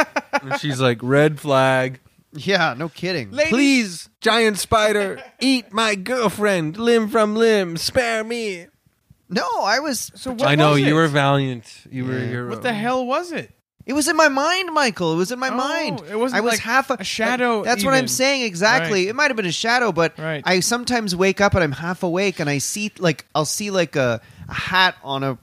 And she's like, red flag. Yeah, no kidding. Please, giant spider, eat my girlfriend limb from limb. Spare me. No, I was So what I know was you it? were valiant. You were a hero. What the hell was it? It was in my mind, Michael. It was in my Oh, mind. it wasn't I was like half a shadow That's what I'm saying exactly. Right. It might have been a shadow, but Right. I sometimes wake up and I'm half awake and I see like I'll see like a, a hat on a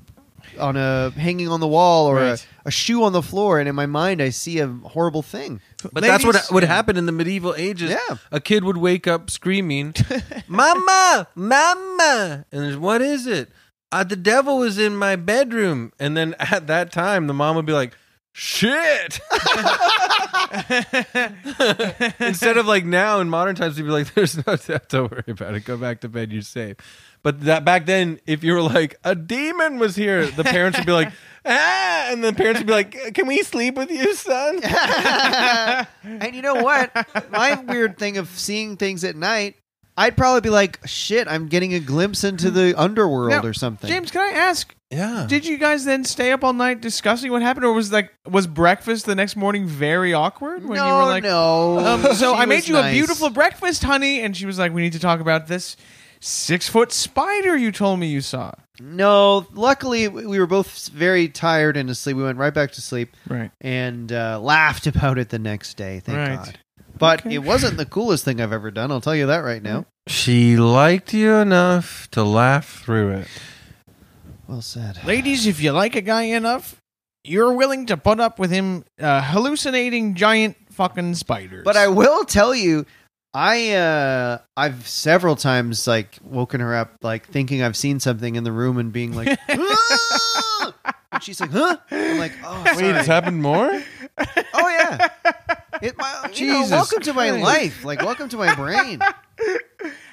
on a hanging on the wall or Right. a, a shoe on the floor, and in my mind I see a horrible thing. But that's what Ladies- would happen in the medieval ages. Yeah. A kid would wake up screaming, "Mama, mama!" And what is it? Uh, the devil was in my bedroom. And then at that time, the mom would be like, "Shit!" Instead of like now in modern times, you'd be like, "There's no death. Don't worry about it. Go back to bed. You're safe." But that back then, if you were like, "A demon was here," the parents would be like. Ah, and the parents would be like, "Can we sleep with you, son?" and you know what? My weird thing of seeing things at night, I'd probably be like, shit, I'm getting a glimpse into the underworld Now, or something. James, can I ask? Yeah. Did you guys then stay up all night discussing what happened, or was like was breakfast the next morning very awkward when no, you were like, no. Um, so She I made was you a nice. beautiful breakfast, honey, and she was like, "We need to talk about this six foot spider you told me you saw." No, luckily we were both very tired and asleep. We went right back to sleep Right. and uh, laughed about it the next day. Thank Right. God. But Okay. it wasn't the coolest thing I've ever done. I'll tell you that right now. She liked you enough to laugh through it. Well said. Ladies, if you like a guy enough, you're willing to put up with him uh, hallucinating giant fucking spiders. But I will tell you, I uh I've several times like woken her up like thinking I've seen something in the room and being like, "Ah!" and she's like, huh? I'm like, oh, Wait, sorry. it's happened more? oh yeah. It, my, you know, Jesus welcome to my life. Like, welcome to my brain.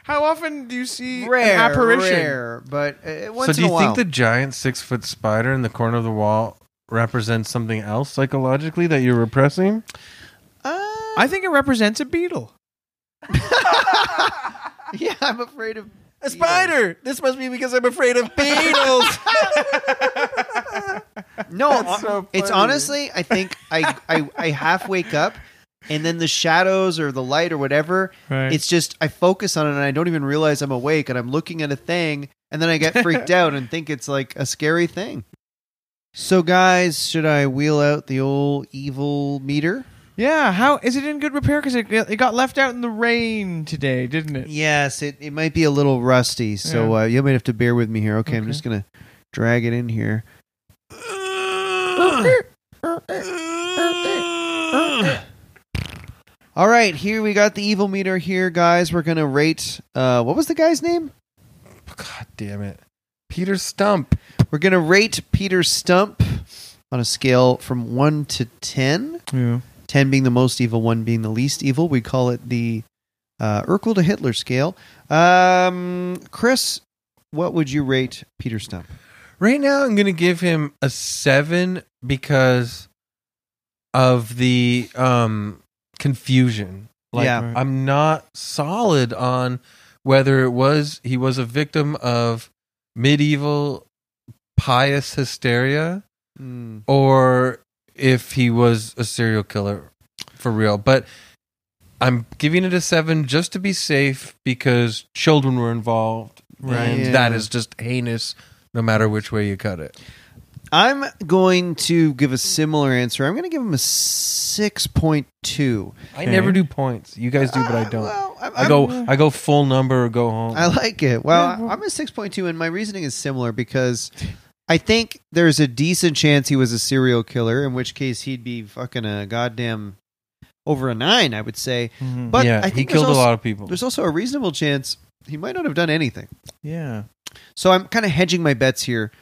How often do you see Rare, an apparition? rare, but uh, once so do in you while. think the giant six foot spider in the corner of the wall represents something else psychologically that you're repressing? Uh, I think it represents a beetle. yeah, I'm afraid of A spider! This must be because I'm afraid of beetles. No, That's uh, so it's funny. honestly, I think I, I I half wake up, and then the shadows or the light or whatever, Right. it's just I focus on it and I don't even realize I'm awake and I'm looking at a thing, and then I get freaked out and think it's like a scary thing. So, guys, should I wheel out the old evil meter? Yeah. How is it in good repair? Because it, it got left out in the rain today, didn't it? Yes, it, it might be a little rusty, so uh, you might have to bear with me here. Okay, I'm Okay. just gonna drag it in here. All right, here we got the evil meter here, guys. We're gonna rate. Uh, what was the guy's name? God damn it. Peter Stumpp. We're gonna rate Peter Stumpp on a scale from one to ten. Yeah. Ten being the most evil, one being the least evil. We call it the uh, Urkel to Hitler scale. Um, Chris, what would you rate Peter Stumpp? Right now, I'm going to give him a seven because of the um, confusion. Like, Yeah. I'm not solid on whether it was he was a victim of medieval pious hysteria Mm. or if he was a serial killer for real. But I'm giving it a seven just to be safe because children were involved. Right. And Yeah. that is just heinous no matter which way you cut it. I'm going to give a similar answer. I'm going to give him a six point two. I Okay. never do points. You guys do, but I uh, don't. well, I'm, I go I go full number or go home. I like it. Well, Yeah, well- I'm a six point two, and my reasoning is similar because I think there's a decent chance he was a serial killer. In which case, he'd be fucking a goddamn over a nine, I would say. Mhm. But yeah, I think he killed also- a lot of people. There's also a reasonable chance he might not have done anything. yeah. So I'm kind of hedging my bets here,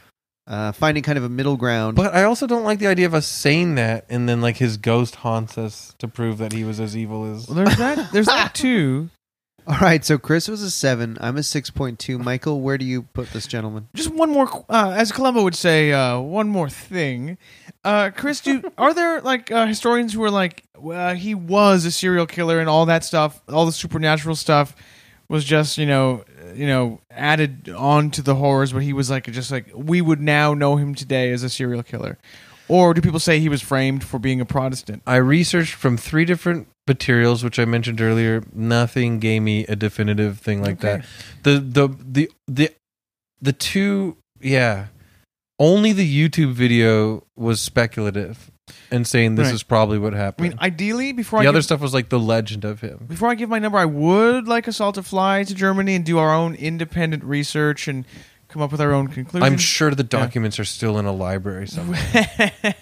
uh, finding kind of a middle ground. But I also don't like the idea of us saying that and then like his ghost haunts us to prove that he was as evil as. Well, there's that. There's that too. All right, so Chris was a seven. I'm a six point two. Michael, where do you put this gentleman? Just one more, uh, as Columbo would say, uh, one more thing. Uh, Chris, do are there like uh, historians who are like, well, he was a serial killer and all that stuff, all the supernatural stuff was just you know, uh, you know, added on to the horrors, but he was like just like we would now know him today as a serial killer, or do people say he was framed for being a Protestant? I researched from three different materials, which I mentioned earlier. Nothing gave me a definitive thing like Okay. that. The the the the the two yeah. Only the YouTube video was speculative and saying this Right. is probably what happened. I happened. mean, ideally, before the I other give- stuff was like the legend of him. Before I give my number, I would like us all to fly to Germany and do our own independent research and come up with our own conclusions. I'm sure the documents are still in a library somewhere.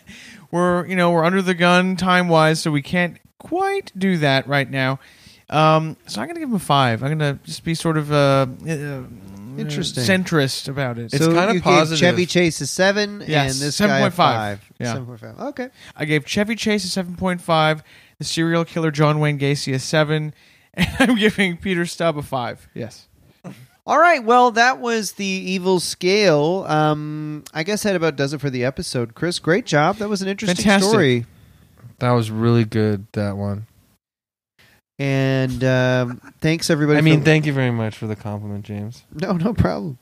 we're you know we're under the gun time wise, so we can't quite do that right now. Um, so I'm gonna give him a five. I'm gonna just be sort of uh, uh, Interesting. centrist about it. It's so kinda you gave positive. Chevy Chase a seven, Yes, and this guy a 7.5. five. Yeah. Seven point five. Okay. I gave Chevy Chase a seven point five, the serial killer John Wayne Gacy a seven, and I'm giving Peter Stubb a five. Yes. All right. Well, that was the evil scale. Um, I guess that about does it for the episode. Chris, great job. That was an interesting Fantastic. story. That was really good. That one. And um, thanks everybody. I mean, for- thank you very much for the compliment, James. no, no problem.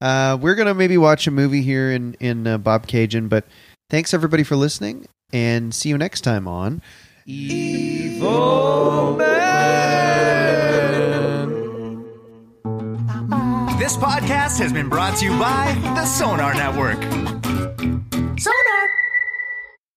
Uh, we're gonna maybe watch a movie here in in uh, Bobcaygeon, but thanks everybody for listening, and see you next time on Evil This podcast has been brought to you by the Sonar Network.